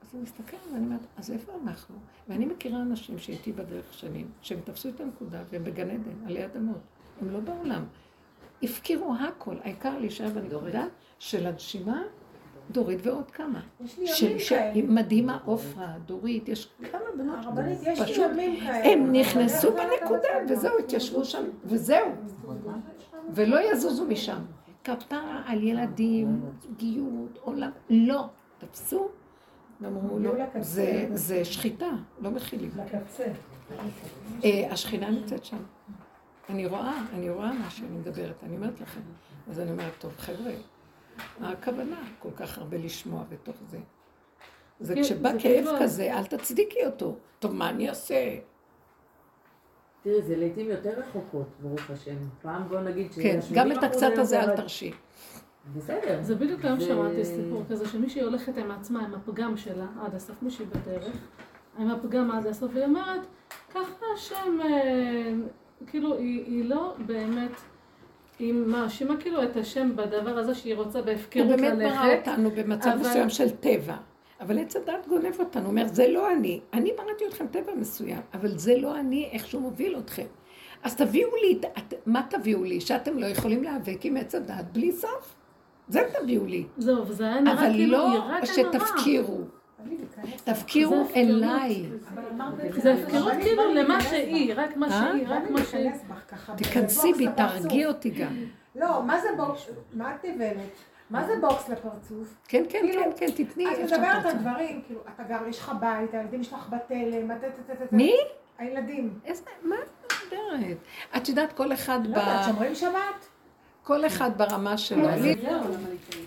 אז אני מסתכלת ואני אומרת, אז איפה אנחנו? ואני מכירה אנשים שאיתי בדרך שנים, שהם תפסו את הנקודה והם בגן עדן, עלי אדמות, הם לא בעולם. הפקירו הכל, העיקר להישאר בנקודה של הנשימה, דורית ועוד כמה. יש לי ימים ש- כאלה. מדהימה, עופרה, דורית, יש כמה בנות הרבנית, יש לי ימים כאלה. הם נכנסו בנקודה וזהו. התיישבו שם, וזהו. ולא יזוזו משם. כפרה על ילדים, זוגיות, עולם, לא. תפסו ואמרו לא, זה שחיטה, לא מכילים. לקצה. אה, השכינה נמצאת שם. אני רואה, אני רואה מה שאני מדברת, אני אומרת לכם. אז אני אומרת, טוב, חבר'ה, מה הכוונה כל כך הרבה לשמוע בתוך זה? זה כן, כשבא זה כאב כזה, אל תצדיקי אותו. טוב, מה אני אעשה? תראי, זה לעיתים יותר רחוקות, ברוך השם. פעם בוא נגיד ש... כן, גם את 80% הקצת הזה זה אל תרשי. בסדר. זה בדיוק היום שמעתי סיפור כזה, שמישהי הולכת עם עצמה, עם הפגם שלה, עד הסוף, מישהי בדרך, עם הפגם עד הסוף, והיא אומרת, ככה השם, אה, כאילו, היא לא באמת, היא מאשימה כאילו את השם בדבר הזה שהיא רוצה הוא בהפקרות באמת ברא ללכת. אותנו במצב אבל- מסוים של טבע. אבל עץ הדת גונב אותנו, הוא אומר, זה לא אני. אני בראתי אתכם טבע מסוים, אבל זה לא אני, איך שהוא מוביל אתכם. אז תביאו לי, את- מה תביאו לי? שאתם לא יכולים להיאבק עם עץ הדת בלי סוף. זה תביאו לי. זהו, וזה היה נראה אבל כאילו, לא היא רק אמרה. שתפקירו. תפקירו. אליי. זה הפקרות כאילו למה שהיא. רק מה אה? שהיא, רק מה שהיא. תיכנסי בי. תהרגי אותי גם. לא, מה זה בוקס? מה את נבלת? מה זה בוקס לפרצוף? כן, כן, כאילו, כן, כן, תתני את שאת מדברת על. דברים, כאילו, אתה גר, יש לך בית, הילדים שלך בתלם, את... את- את- את- מי? הילדים. איזה, מה את מדברת? את יודעת, כל אחד ב... לא יודעת, שומרים שבת? כל אחד ברמה שלו. אז זהו.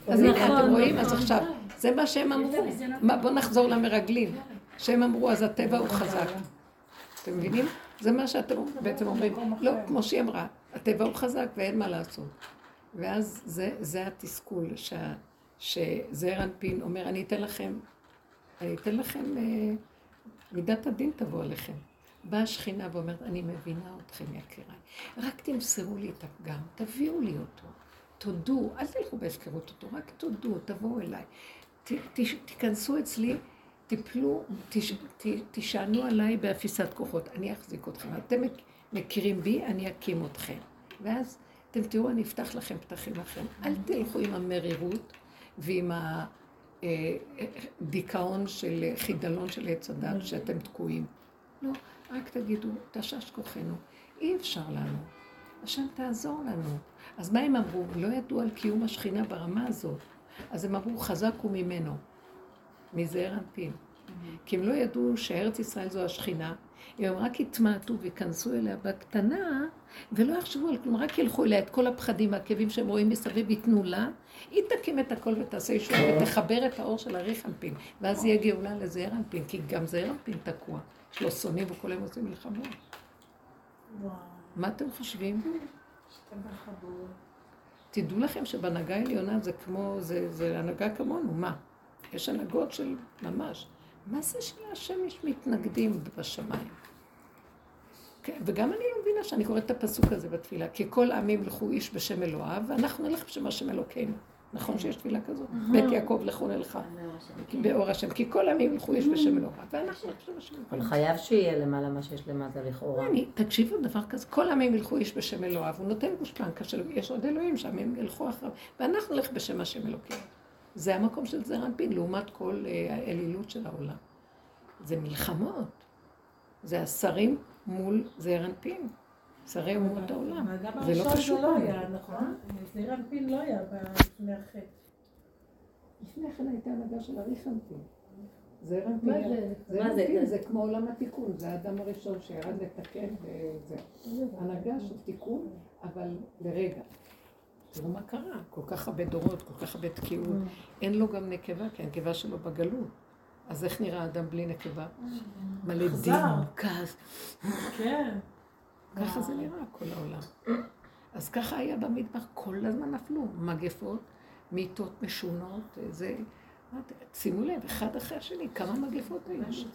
אז הנה, נכון, אתם רואים? נכון. אז עכשיו, זה מה שהם אמרו. מה, בואו נחזור למרגלים. שהם אמרו, אז הטבע הוא חזק. אתם מבינים? זה מה שאתם בעצם אומרים. לא, כמו שהיא אמרה, הטבע הוא חזק ואין מה לעשות. ואז זה, זה התסכול, שה- שזעיר אנפין אומר, אני אתן לכם, אני אתן לכם, אה, מידת הדין תבוא עליכם. באה השכינה ואומרת, אני מבינה אתכם, יקיריי. רק תמסרו לי את הפגם, תביאו לי אותו. תודו, אל תלכו בהפקרות אותו, רק תודו, תבואו אליי. ת, ת, תיכנסו אצלי, תיפלו, תש, ת, תשענו עליי באפיסת כוחות, אני אחזיק אתכם. אתם מכ- מכירים בי, אני אקים אתכם. ואז אתם תראו, אני אפתח לכם פתחים לכם. אל תלכו עם המרירות ועם הדיכאון של חידלון של עץ הדת, שאתם תקועים. לא, רק תגידו, תשש כוחנו. אי אפשר לנו. השם תעזור לנו. אז מה הם אמרו? לא ידעו על קיום השכינה ברמה הזאת. אז הם אמרו, חזק הוא ממנו, מזעיר אנפין. כי הם לא ידעו שארץ ישראל זו השכינה, אם הם רק יתמעטו וייכנסו אליה בקטנה, ולא יחשבו על כלום, רק ילכו אליה את כל הפחדים והכאבים שהם רואים מסביב, ייתנו לה, היא תקים את הכל ותעשה ישועה ותחבר את האור של אריך אנפין, ואז יהיה גאולה לזעיר אנפין, כי גם זעיר אנפין תקוע. יש לו שונאים וכל היום עושים מלחמות. מה אתם חושבים? תדעו לכם שבהנהגה העליונה זה כמו, זה, זה הנהגה כמונו, מה? יש הנהגות של ממש. מה זה שלהשם יש מתנגדים בשמיים? כן, וגם אני לא מבינה שאני קוראת את הפסוק הזה בתפילה, כי כל העמים ילכו איש בשם אלוהיו, ואנחנו נלך בשם השם אלוקינו. נכון שיש תפילה כזאת? בית יעקב לכו נלכה, באור השם, כי כל העמים ילכו איש בשם אלוהיו, ואנחנו נלך בשם השם אבל אלוהינו. חייב שיהיה למעלה מה שיש למטה לכאורה. אני, תקשיבו דבר כזה, כל העמים ילכו איש בשם אלוהיו, הוא נותן גושפנקה של, יש עוד אלוהים שהעמים ילכו אחריו, ואנחנו נלך בשם השם אלוקינו. זה המקום של זעיר אנפין, לעומת כל אה, האלילות של העולם. זה מלחמות. זה השרים מול זעיר אנפין, שרי אומות העולם. זה לא הראשון פשוט זה לא. היה, נכון? זעיר אנפין לא היה לפני החטא. לפני כן הייתה הנהגה של אריך אנפין. זעיר מה זה? זעיר מה זה? אנפין זה כמו עולם התיקון, זה האדם הראשון שירד לתקן וזה. הנהגה של תיקון, אבל לרגע. תראו מה קרה, כל כך הרבה דורות, כל כך הרבה תקיעות. אין לו גם נקבה, כי הנקבה שלו בגלות. אז איך נראה אדם בלי נקבה? מלא חזר. דין, כעס. כן. ככה זה נראה כל העולם. אז ככה היה במדבר, כל הזמן נפלו מגפות, מיתות משונות, זה... שימו לב, אחד אחרי השני, כמה מגפות היו שם.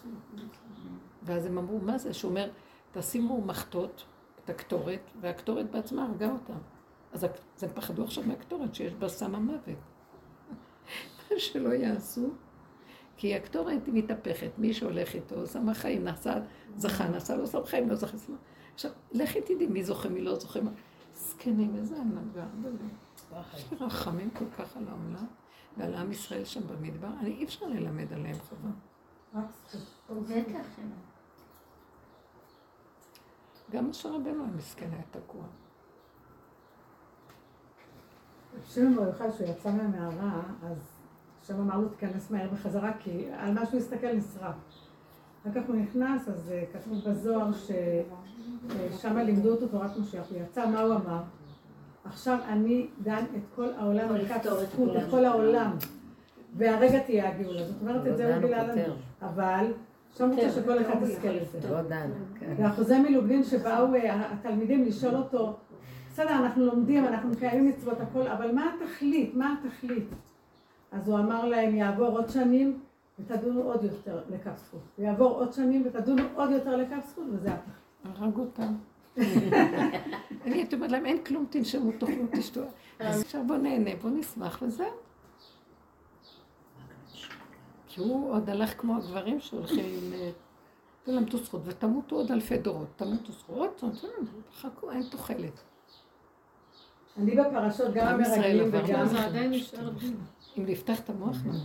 ואז הם אמרו, מה זה? שהוא אומר, תשימו מחטות, את הקטורת, והקטורת בעצמה הרגה אותם. אז הם פחדו עכשיו מהקטורת שיש בה סם המוות. מה שלא יעשו, כי הקטורת היא מתהפכת, מי שהולך איתו, סם החיים, נעשה, זכה, נעשה לו סם חיים, לא זכה סם. עכשיו, לכי תדעי מי זוכה, מי לא זוכה. זקנים, איזה הנהגה, באמת. יש לי רחמים כל כך על העולם ועל עם ישראל שם במדבר, אני אי אפשר ללמד עליהם חובה. גם משה רבנו המסכן היה תקוע. שמעון בר יוחאי, שהוא יצא מהמערה, אז שם אמר לו תיכנס מהר בחזרה, כי על מה שהוא הסתכל נשרף. אחר כך הוא נכנס, אז אה, כתוב בזוהר ששם לימדו אותו תורת משיח. הוא יצא, מה הוא אמר? עכשיו אני דן את כל העולם, לפתור את זכות. את כל העולם. והרגע תהיה הגאולה. זאת אומרת, את זה הוא גילה לנו. אבל שם רוצה שכל אחד יזכה לזה. לא דן. כן. ואחוזי מלובלין שבאו אה, התלמידים לשאול אותו, בסדר, אנחנו לומדים, אנחנו מקיימים מצוות הכל, אבל מה התכלית? מה התכלית? אז הוא אמר להם, יעבור עוד שנים ותדונו עוד יותר לכף זכות. ויעבור עוד שנים ותדונו עוד יותר לכף זכות, וזה התכלית. הרג אותם. אני הייתי אומרת להם, אין כלום, תנשמו, תאכלו, תשתו. אז עכשיו בוא נהנה, בוא נשמח וזהו. כי הוא עוד הלך כמו הגברים שהולכים עם... אה, תלמדו זכות ותמותו עוד אלפי דורות. תמותו זכות, חכו, אין תוחלת. אני בפרשות גם המרגלים וגם... זה עדיין נשאר דין. אם נפתח את המוח? איך-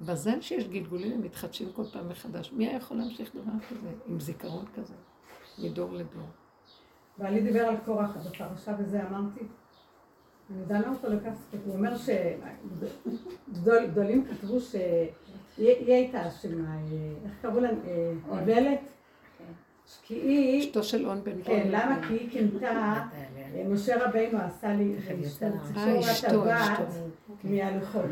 מזל שיש גלגולים הם מתחדשים כל פעם מחדש. מי היה יכול להמשיך דבר כזה, עם זיכרון כזה, מדור לדור? בעלי דיבר על קורח בפרשה וזה אמרתי. אני דנה אותו לכף זכות. הוא אומר שגדולים כתבו שהיא הייתה אשמה, אה, איך קראו לה? אה, איוולת? כי היא... אשתו של און בן כן. למה? כי היא כינתה, אה, משה רבינו עשה לי. אה, אשתו, אשתו. הטבעת מהלוחות.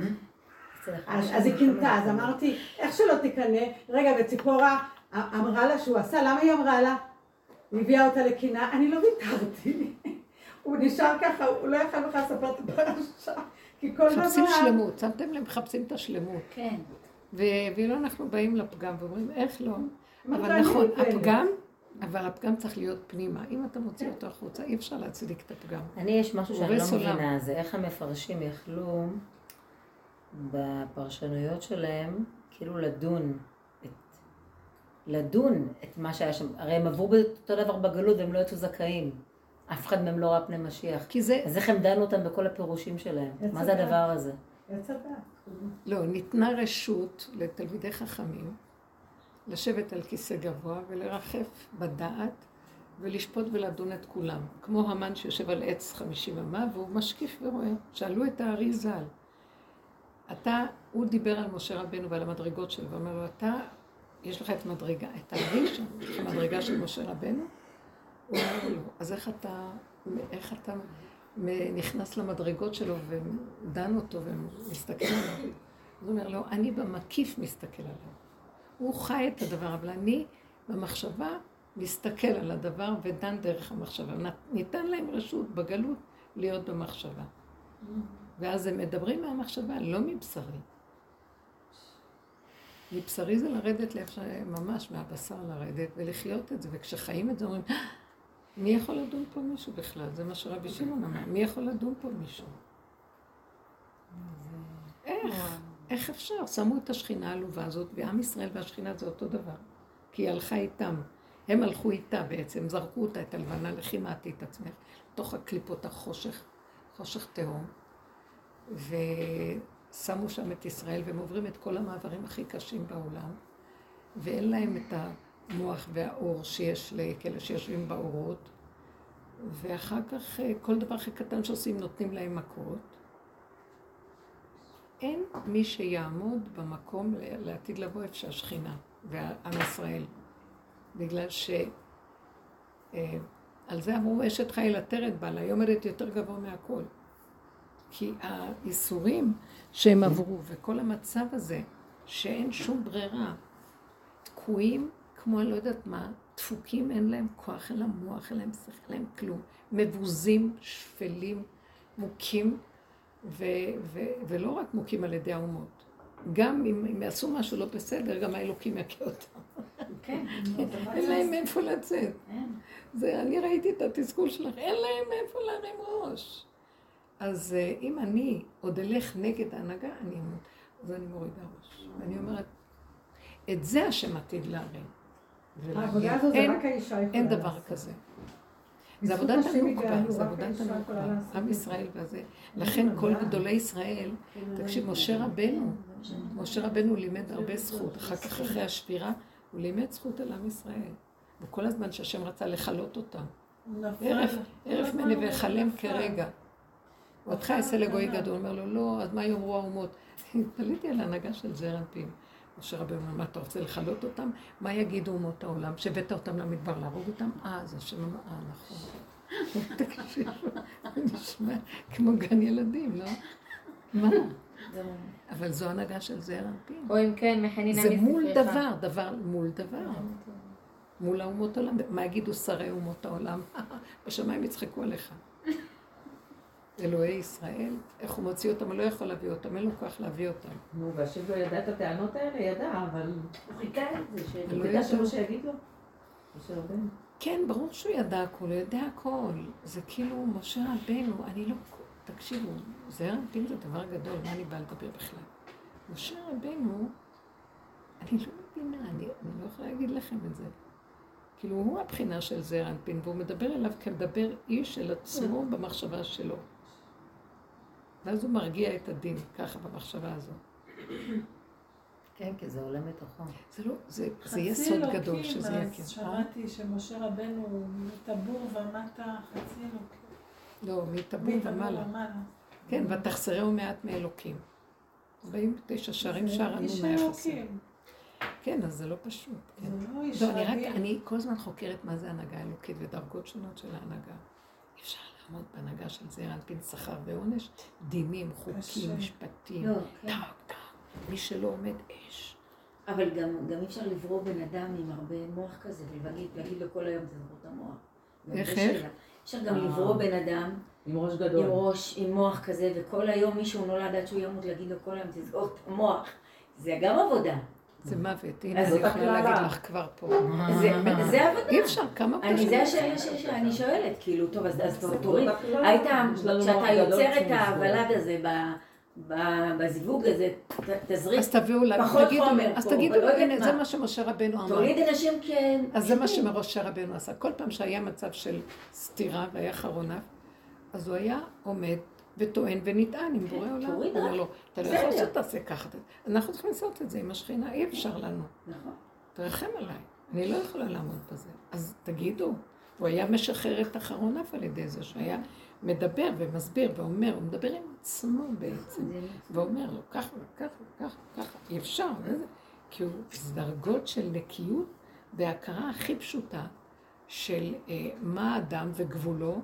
אז היא כינתה, אז אמרתי, איך שלא תקנא, רגע, וציפורה אמרה לה שהוא עשה, למה היא אמרה לה? היא הביאה אותה לקינה, אני לא ויתרתי. הוא נשאר ככה, הוא לא יכל בכלל לספר את הפרשה, כי כל דבר... מחפשים שלמות, שמתם לב, מחפשים את השלמות. כן. ואילו אנחנו באים לפגם ואומרים, איך לא? אבל נכון? הפגם, אבל הפגם צריך להיות פנימה. אם אתה מוציא אותו החוצה, אי אפשר להצדיק את הפגם. אני, יש משהו שאני לא. מבינה, זה איך המפרשים יכלו בפרשנויות שלהם, כאילו לדון את... לדון את מה שהיה שם. הרי הם עברו אותו דבר בגלות והם לא יצאו זכאים. אף אחד מהם לא ראה פני משיח. כי זה, אז איך הם דנו אותם בכל הפירושים שלהם? מה זה. הדבר הזה? עץ הדת. לא, ניתנה רשות לתלמידי חכמים לשבת על כיסא גבוה ולרחף בדעת ולשפוט ולדון את כולם. כמו המן שיושב על עץ חמישים אמה והוא משקיף ורואה. שאלו את הארי ז"ל, אתה, הוא דיבר על משה רבנו ועל המדרגות שלו, ואומר לו, אתה, יש לך את מדרגה, את הארי שם, יש לך מדרגה של משה רבנו? הוא אומר לו, אז איך אתה, איך אתה נכנס למדרגות שלו ודן אותו ומסתכל עליו? הוא אומר לו, אני במקיף מסתכל עליו. הוא חי את הדבר, אבל אני במחשבה מסתכל על הדבר ודן דרך המחשבה. ניתן להם רשות בגלות להיות במחשבה. ואז הם מדברים מהמחשבה, לא מבשרי. מבשרי זה לרדת לאיפה שממש מהבשר לרדת ולחיות את זה, וכשחיים את זה אומרים, "אה, מי יכול לדון פה מישהו בכלל? זה מה שרבי שמעון אמר, מי יכול לדון פה מישהו? איך? איך אפשר? שמו את השכינה העלובה הזאת, ועם ישראל והשכינה זה אותו דבר. כי היא הלכה איתם. הם הלכו איתה בעצם, זרקו אותה, את הלבנה, לכי מעטי את עצמך, לתוך הקליפות החושך, חושך תהום. ושמו שם את ישראל, והם עוברים את כל המעברים הכי קשים בעולם, ואין להם את המוח והאור שיש לכאלה שיושבים באורות, ואחר כך אה, כל דבר הכי קטן שעושים נותנים להם מכות. אין מי שיעמוד במקום לעתיד לבוא איפה שהשכינה ועם ישראל. בגלל ש... אה, על זה אמרו אשת חיל עטרת בעלה, היא עומדת יותר גבוה מהכל. כי האיסורים שהם עברו, וכל המצב הזה, שאין שום ברירה, תקועים כמו אני לא יודעת מה, דפוקים, אין להם כוח, אין להם מוח, אין להם שכל, אין להם כלום. מבוזים, שפלים, מוכים, ו- ו- ולא רק מוכים על ידי האומות. גם אם הם יעשו משהו לא בסדר, גם האלוקים יכה אותם. כן. אין להם מאיפה לצאת. זה, אני ראיתי את התסכול שלך, אין להם מאיפה להרים ראש. אז אה, אם אני עוד אלך נגד ההנהגה, אני אמות. אז אני מורידה ראש. ואני אומרת, את זה השם עתיד להרים. העבודה הזו זה רק האישה יכולה אין דבר. כזה. זה עבודת הנוקבה, זה עבודת הנוקבה. עם. ישראל והזה. לכן כל גדולי ישראל, תקשיב, משה רבנו, משה רבנו לימד הרבה זכות. אחר כך, אחרי השבירה, הוא לימד זכות על עם ישראל. וכל הזמן שהשם רצה לכלות אותם. ערף, ערף מני ואכלם כרגע. אותך אעשה לגוי גדול. אומר לו, לא, אז מה יאמרו האומות? התפלאתי על ההנהגה של אנפין. משה רבנו אומר, מה אתה רוצה לכלות אותם? מה יגידו אומות העולם? שהבאת אותם למדבר להרוג אותם? אה, אז השם אמר, אה, נכון. תקשיב, זה נשמע כמו גן ילדים, לא? מה? אבל זו הנהגה של אנפין. או אם כן, מכנינה זה מול. דבר, דבר מול דבר. מול האומות העולם, מה יגידו שרי אומות העולם? בשמיים יצחקו עליך. אלוהי ישראל, איך הוא מוציא אותם, הוא לא יכול להביא אותם, אין לו כוח להביא אותם. נו, והשם לא ידע את הטענות האלה, ידע, אבל הוא חיכה את זה. ידע שמשה יגיד לו. משה רבנו. כן, ברור שהוא ידע הכל, הוא יודע הכל. זה כאילו, משה רבנו, אני לא... תקשיבו, זעיר אנפין זה דבר גדול, מה אני באה לדבר בכלל? משה רבנו, אני לא מבינה, אני, אני לא יכולה להגיד לכם את זה. כאילו, הוא הבחינה של זעיר אנפין, והוא מדבר אליו כמדבר איש אל עצמו במחשבה שלו. ואז הוא מרגיע את הדין, ככה במחשבה הזאת. כן, כי זה עולה מתוכו. זה לא, זה, זה חצי יסוד אלוקים, גדול שזה אז יכיר. שמעתי שמשה רבנו מטבור ומטה חצי אלוקים. לא, מטבור ומעלה. כן, ותחסרהו מעט מאלוקים. 49 שערים שערנו איש מהיחסים. אלוקים. כן, אז זה לא פשוט. כן. זה לא איש לא, אני רק, רגיל. אני כל הזמן חוקרת מה זה הנהגה אלוקית ודרגות שונות של ההנהגה. אפשר לעמוד בהנהגה של זעיר אנפין שכר ועונש, דינים, חוקים. משפטים, לא, טק, כן. טק. מי שלא עומד, אש. אבל גם, גם אי אפשר לברוא בן אדם עם הרבה מוח כזה, ולהגיד להגיד לו כל היום תזכור את המוח. איך, איך? אפשר גם אה. לברוא בן אדם עם ראש עם גדול. ראש, עם מוח כזה, וכל היום מישהו נולד עד שהוא ימות להגיד לו כל היום תזכור את המוח. זה גם עבודה. זה מוות. הנה, אז אני יכולה. להגיד לך כבר פה. זה, עבודה. אי אפשר, כמה אני, פשוט. זה השאלה ש- שאני שואלת, כאילו, טוב, אז, תוריד, כשאתה יוצר את הוולד הזה ב- ב- בזיווג הזה, תזריק, אז תביאו לנו, פחות תגידו, חומר אז פה, תגידו, לא הנה, מה. זה מה שמשה רבנו אמר. תוליד אנשים כ... אז זה מה שמשה רבנו עשה. כל פעם שהיה מצב של סתירה והיה חרונה, אז הוא היה עומד וטוען ונטען עם בורא עולם. תוריד הוא אומר. לו, אתה לא. יכול לעשות תעשה ככה. אנחנו צריכים לעשות את זה עם השכינה, אי אפשר לנו. נכון. תרחם עליי, אני לא יכולה לעמוד בזה. אז תגידו, הוא היה משחרר את אחרון אף על ידי זה שהיה מדבר ומסביר ואומר, הוא מדבר עם עצמו בעצם, ואומר לו ככה וככה וככה וככה, אי אפשר, כי הוא דרגות של נקיות והכרה הכי פשוטה של אה, מה האדם וגבולו,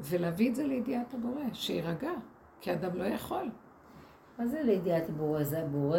ולהביא את זה לידיעת הבורא, שיירגע, כי אדם לא יכול. מה זה לידיעת הבורא? זה הבורא,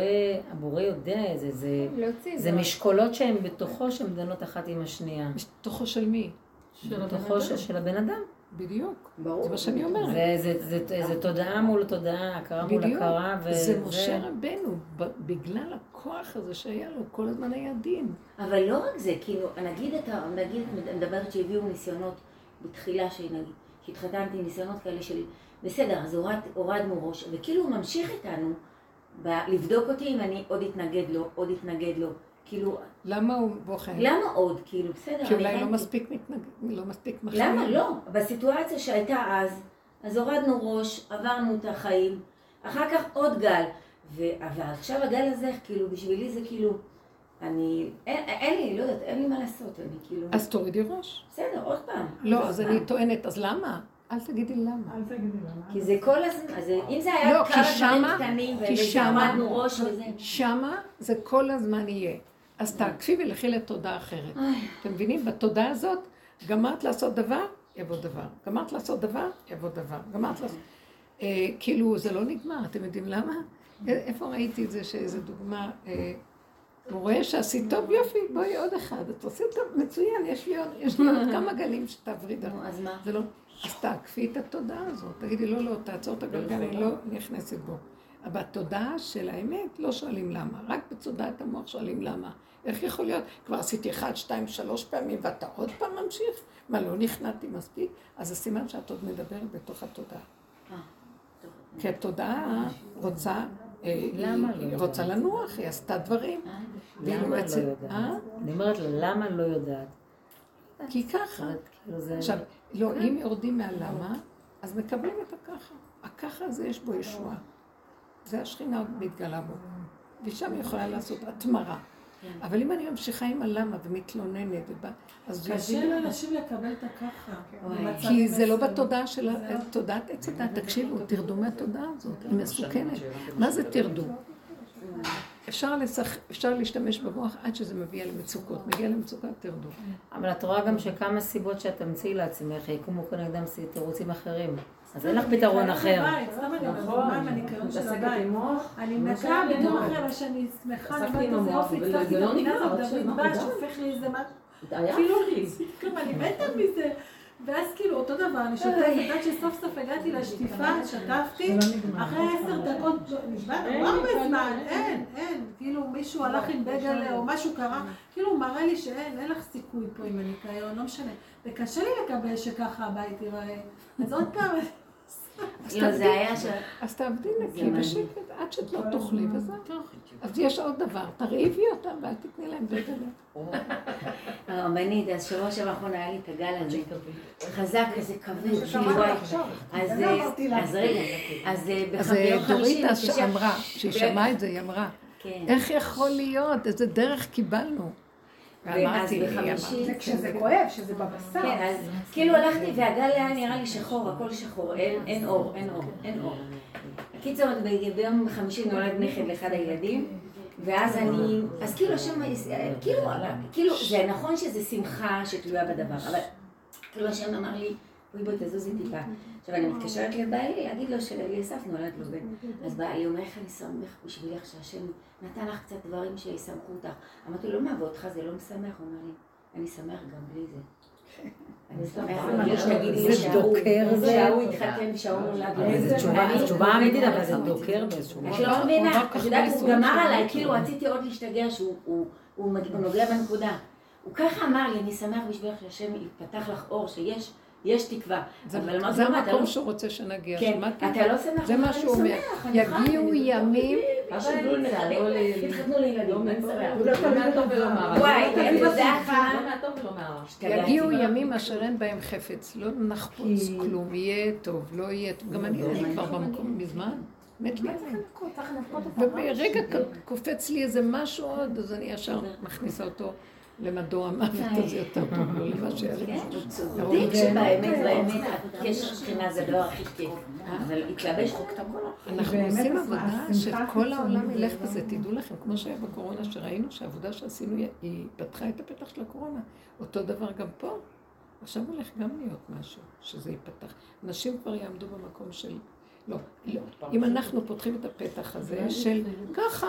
הבורא יודע את זה, זה, להוציא זה משקולות שהן בתוכו שהן דנות אחת עם השנייה. תוכו של מי? של הבן בתוכו אדם. של, של הבן אדם. בדיוק. ברור. זה מה שאני אומרת. זה, זה, זה, זה, זה תודעה מול תודעה, הכרה מול. הכרה. ו- זה משה רבנו, ב- בגלל הכוח הזה שהיה לו, כל הזמן היה דין. אבל לא רק זה, כאילו, נגיד אתה, נגיד את מדברת שהביאו ניסיונות בתחילה, שנגיד, שהתחתנתי, ניסיונות כאלה של, בסדר, אז הורד, הורדנו ראש, וכאילו הוא ממשיך איתנו, ב- לבדוק אותי אם אני עוד אתנגד לו, עוד אתנגד לו, כאילו, למה הוא בוחן? למה עוד, כאילו, בסדר, כי אולי לא הבנתי. מספיק מתנגד, לא מספיק מחמיר. למה לא? בסיטואציה שהייתה אז, אז הורדנו ראש, עברנו את החיים, אחר כך עוד גל, ו- אבל עכשיו הגל הזה, כאילו, בשבילי זה כאילו, אני, אין, אין לי, לא יודעת, אין לי מה לעשות, אני כאילו, אז תורידי ראש. בסדר, עוד פעם. לא, אז. אני טוענת, אז למה? אל תגידי למה. אל תגידי למה. כי זה כל הזמן, אז אם זה היה לא, כי כמה דברים שמה- קטנים, כי שמה- והורדנו ראש וזה, שמה זה כל הזמן יהיה. אז תעקפי ולכי לתודעה אחרת. אתם מבינים? בתודעה הזאת, גמרת לעשות דבר, יבוא דבר. גמרת לעשות דבר, יבוא דבר. גמרת לעשות... אה, כאילו, זה לא נגמר, אתם יודעים למה? א- איפה ראיתי את זה, שאיזו דוגמה... הוא רואה שעשית טוב, יופי, בואי עוד אחד. את עושה טוב, מצוין, יש לי עוד, יש לי עוד כמה גלים שתעברי דרכו. אז מה? זה לא... אז תעקפי את התודעה הזאת. תגידי, לא, לא, תעצור את הגלגל, אני לא נכנסת בו. אבל בתודעה של האמת לא שואלים למה. רק בתודעת המוח שואלים למה. איך יכול להיות? כבר עשיתי אחד, שתיים, שלוש פעמים, ואתה עוד פעם ממשיך? מה, לא נכנעתי מספיק? אז זה סימן שאת עוד מדברת בתוך התודעה. אה. כי התודעה רוצה, למה היא לא רוצה יודעת? לנוח, היא עשתה דברים. אה, למה לא יודעת? אה? אני אומרת לה, למה לא יודעת? כי ככה. כאילו. עכשיו, לא, אם יורדים מהלמה, אז מקבלים את הככה. הככה הזה יש בו ישועה. זה השכינה מתגלה בו. ושם היא יכולה לעשות התמרה. אבל אם אני ממשיכה עם הלמה ומתלוננת, ובא, אז זה קשה. לאנשים לקבל את הככה. במצבים כי זה לא. בתודעה של לא- תודעת עץ הדת. תקשיבו, תרדו מהתודעה הזאת, היא מסוכנת. מה זה תרדו? אפשר, לשח... אפשר להשתמש במוח עד שזה מביא למצוקות. מגיע למצוקה, תרדו. אבל את רואה גם שכמה סיבות שאת תמציאי לעצמך, יקומו כנגדם תירוצים אחרים. אז אין לך פתרון אחר. אני נכון, מה אני מה מנקה ביום בדיוק. אחר, אבל שאני שמחה, יופי, ולא הצלחתי נגמר, את הפינה רק הזאת, שאני דבש, מרגישה. הופך לי איזה משהו. היה כאילו, אני מתה מזה. ואז כאילו אותו דבר, אני שוטפת, עד שסוף סוף הגעתי לשטיפה, שטפתי, אחרי עשר דקות, לא, נשבע, לא הרבה זמן, אין, אין, כאילו מישהו הלך עם בגל או משהו קרה, כאילו הוא מראה לי שאין, אין לך סיכוי פה עם הניקיון, לא משנה. וקשה לי לקבל שככה הבית ייראה. אז עוד פעם, לא, זה היה ש... אז תעבדי נקי בשקט עד שאת לא תאכלי וזהו. אז יש עוד דבר, תרעיבי אותם ואל תתני להם בגלל. הרבנית, אז שבוע שעבר האחרון היה לי את הגל הזה, חזק כזה כבד, כאילו וואי, אז אה, אז רגע, אז אה, אז בח- ביום חמישי דוריטה נפגשה- אמרה, כשהיא שמעה את זה, היא אמרה, כן. איך יכול להיות? איזה דרך קיבלנו. ואז בחמישי, זה כשזה כואב, שזה בבשר. כן, אז כאילו הלכתי והגל היה נראה לי שחור, הכל שחור, אין- אור, אין אור, אין אור. הקיצור, ב- ביום חמישי נולד נכד לאחד הילדים, ואז אני, אז כאילו השם, כאילו, כאילו, זה נכון שזה שמחה שתלויה בדבר, אבל כאילו השם אמר לי, בואי בואי תזוזי טיפה. עכשיו אני מתקשרת לבעלי להגיד לו שלאליסף נולד לו בן. אז בעלי אומר, איך אני שמח בשבילך שהשם נתן לך קצת דברים שישמחו אותך. אמרתי לו, מה, ואותך זה לא משמח? הוא אומר לי, אני שמח גם בלי זה. זה שההוא דוקר זה. שההוא התחתן ושההוא נולד. זו תשובה, אמיתית, אבל זה דוקר באיזשהו את מקום. לא מבינה, את יודעת, הוא גמר. עליי, כאילו רציתי עוד להשתגע שהוא נוגע בנקודה. הוא ככה אמר לי, אני שמח בשבילך שהשם יפתח לך אור, שיש יש תקווה. זה- אבל זה אתה המקום לא- שהוא רוצה שנגיע. כן, שמעת? אתה לא שמח? זה מה שהוא אומר. יגיעו אני- ימים, זה לא. לא לא. יגיעו ימים אשר אין בהם חפץ, לא נחפוץ כלום, יהיה טוב, לא יהיה טוב. גם אני אני כבר במקום מזמן, מת לי עליהם. וברגע קופץ לי איזה משהו עוד, אז אני ישר מכניסה אותו למדור המוות הזה יותר טוב, לא למה שהיה לי. כן, הוא צודק שבאמת, באמת, הקשר שכינה זה הדבר הכי כיף. אבל התלבש חוק את הכל. אנחנו עושים עבודה שכל העולם ילך בזה, לא- תדעו לכם, כמו שהיה בקורונה, שראינו שהעבודה שעשינו, היא- פתחה את הפתח של הקורונה. אותו דבר גם פה. עכשיו הולך גם להיות משהו, שזה ייפתח. אנשים כבר יעמדו במקום של... לא, לא. אם אנחנו פותחים את הפתח הזה של ככה,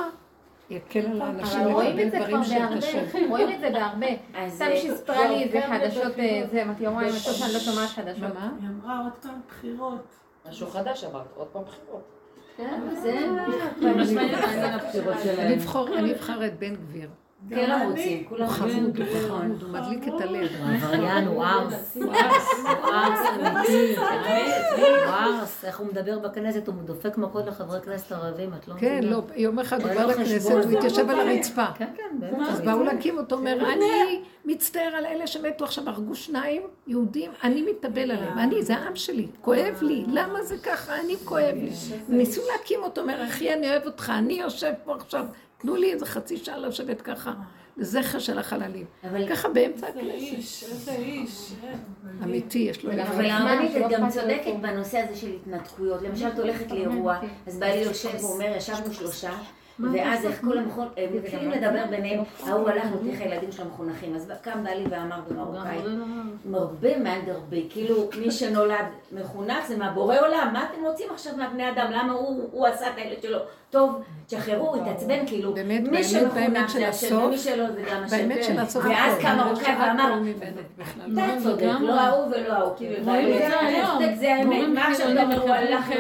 יקל על האנשים אבל רואים את זה לקבל כבר דברים בהרבה, שקשה. רואים את זה בהרבה. סתם אה, שהיא סיפרה לי איזה חדשות, אה, זה, אמרתי, וואי, אני חושבת שאני לא שומעת חדשות. מה? היא אמרה עוד פעם בחירות. משהו חדש אמרת, עוד פעם בחירות. כן, זה... אבחר- אני אבחר את בן גביר. כולם רוצים, כולם הוא חמוד, רוצים. הוא חמוד, הוא מדליק את הלב. הוא עבריין, הוא ארס. הוא ארס. הוא ארס, איך הוא מדבר בכנסת, הוא דופק מכות לחברי כנסת ערבים, את לא כן, מבינה. לא, יום אחד הוא בא לו לכנסת. הוא התיישב על הרצפה. כן, כן, בטח. אז באו להקים אותו, אומר, אני מצטער על אלה שמתו עכשיו, הרגו שניים יהודים, אני מתאבל עליהם, אני, זה העם שלי, כואב לי, למה זה ככה, אני כואב לי. ניסו להקים אותו, אומר, אחי, אני אוהב אותך, אני יושב פה עכשיו, תנו לי איזה חצי שעה לשבת ככה, לזכר של החללים. אבל ככה באמצע הכנסת. איש, איזה איש. אין. אמיתי, יש לו... אבל הרבנית, את גם צודקת בנושא הזה של התנתקויות. למשל, את הולכת לאירוע, אז בעלי יושב ואומר, ישבנו שלושה, ואז איך כולם יכול- הם מתחילים לדבר ביניהם, ההוא הלך נותן לך הילדים שלו מחונכים. אז קם בעלי ואמר במרוקאי, מרבה מאן דרבה, כאילו מי שנולד מחונך זה מהבורא עולם, מה אתם רוצים עכשיו מהבני אדם? למה הוא הוא עשה את הילד שלו? טוב, תשחררו, התעצבן, כאילו, באמת, מי שמחונך זה השם, ומי שלא זה גם השם. באמת של הסוף, ואז קם שהכל ואמר. אתה צודק. לא ההוא ולא ההוא, כאילו, רואים את זה היום. זה האמת, מה עכשיו אתה אומר, הוא הלך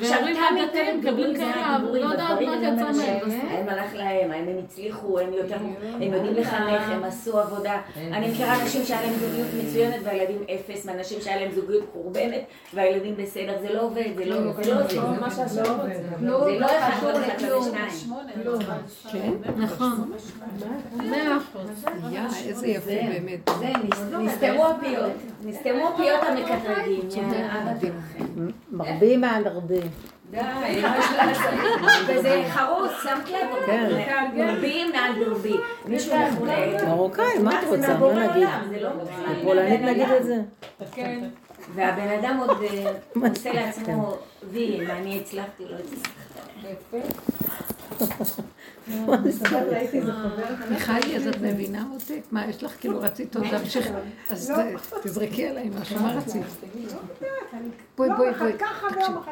והורים תמיד הדתיים מקבלים כאלה, לא יודעת מה יצא מהם. הם הלך להם, הם הצליחו, הם יותר, הם יודעים לחנך, הם עשו עבודה. אני מכירה אנשים שהיה להם זוגיות מצוינת והילדים אפס, ואנשים שהיה להם זוגיות חורבנת והילדים בסדר, זה לא עובד, זה לא לא זה. לא. זה לא אחד ועוד אחד שווה שניים. כן, נכון. מאה אחוז. יא, איזה יפה באמת. נסתמו הפיות, נסתמו הפיות המקטרגים, אבא שלכם. מרבים מעל הרבה. די, לעשות? וזה חרוץ, שמת לב? כן. מרבים מעל דורבי. מישהו מחולה. מרוקאי, מה את רוצה? מה נגיד? זה לא. בפולנית נגיד את זה? כן. והבן אדם עוד אה, עושה לעצמו וי, אם אני הצלחתי, לא הצלחתי. מיכאלי, אז את מבינה אותי? מה, יש לך כאילו רצית עוד להמשיך? אז ת- תזרקי עליי משהו, מה רצית? בואי, בואי, בואי.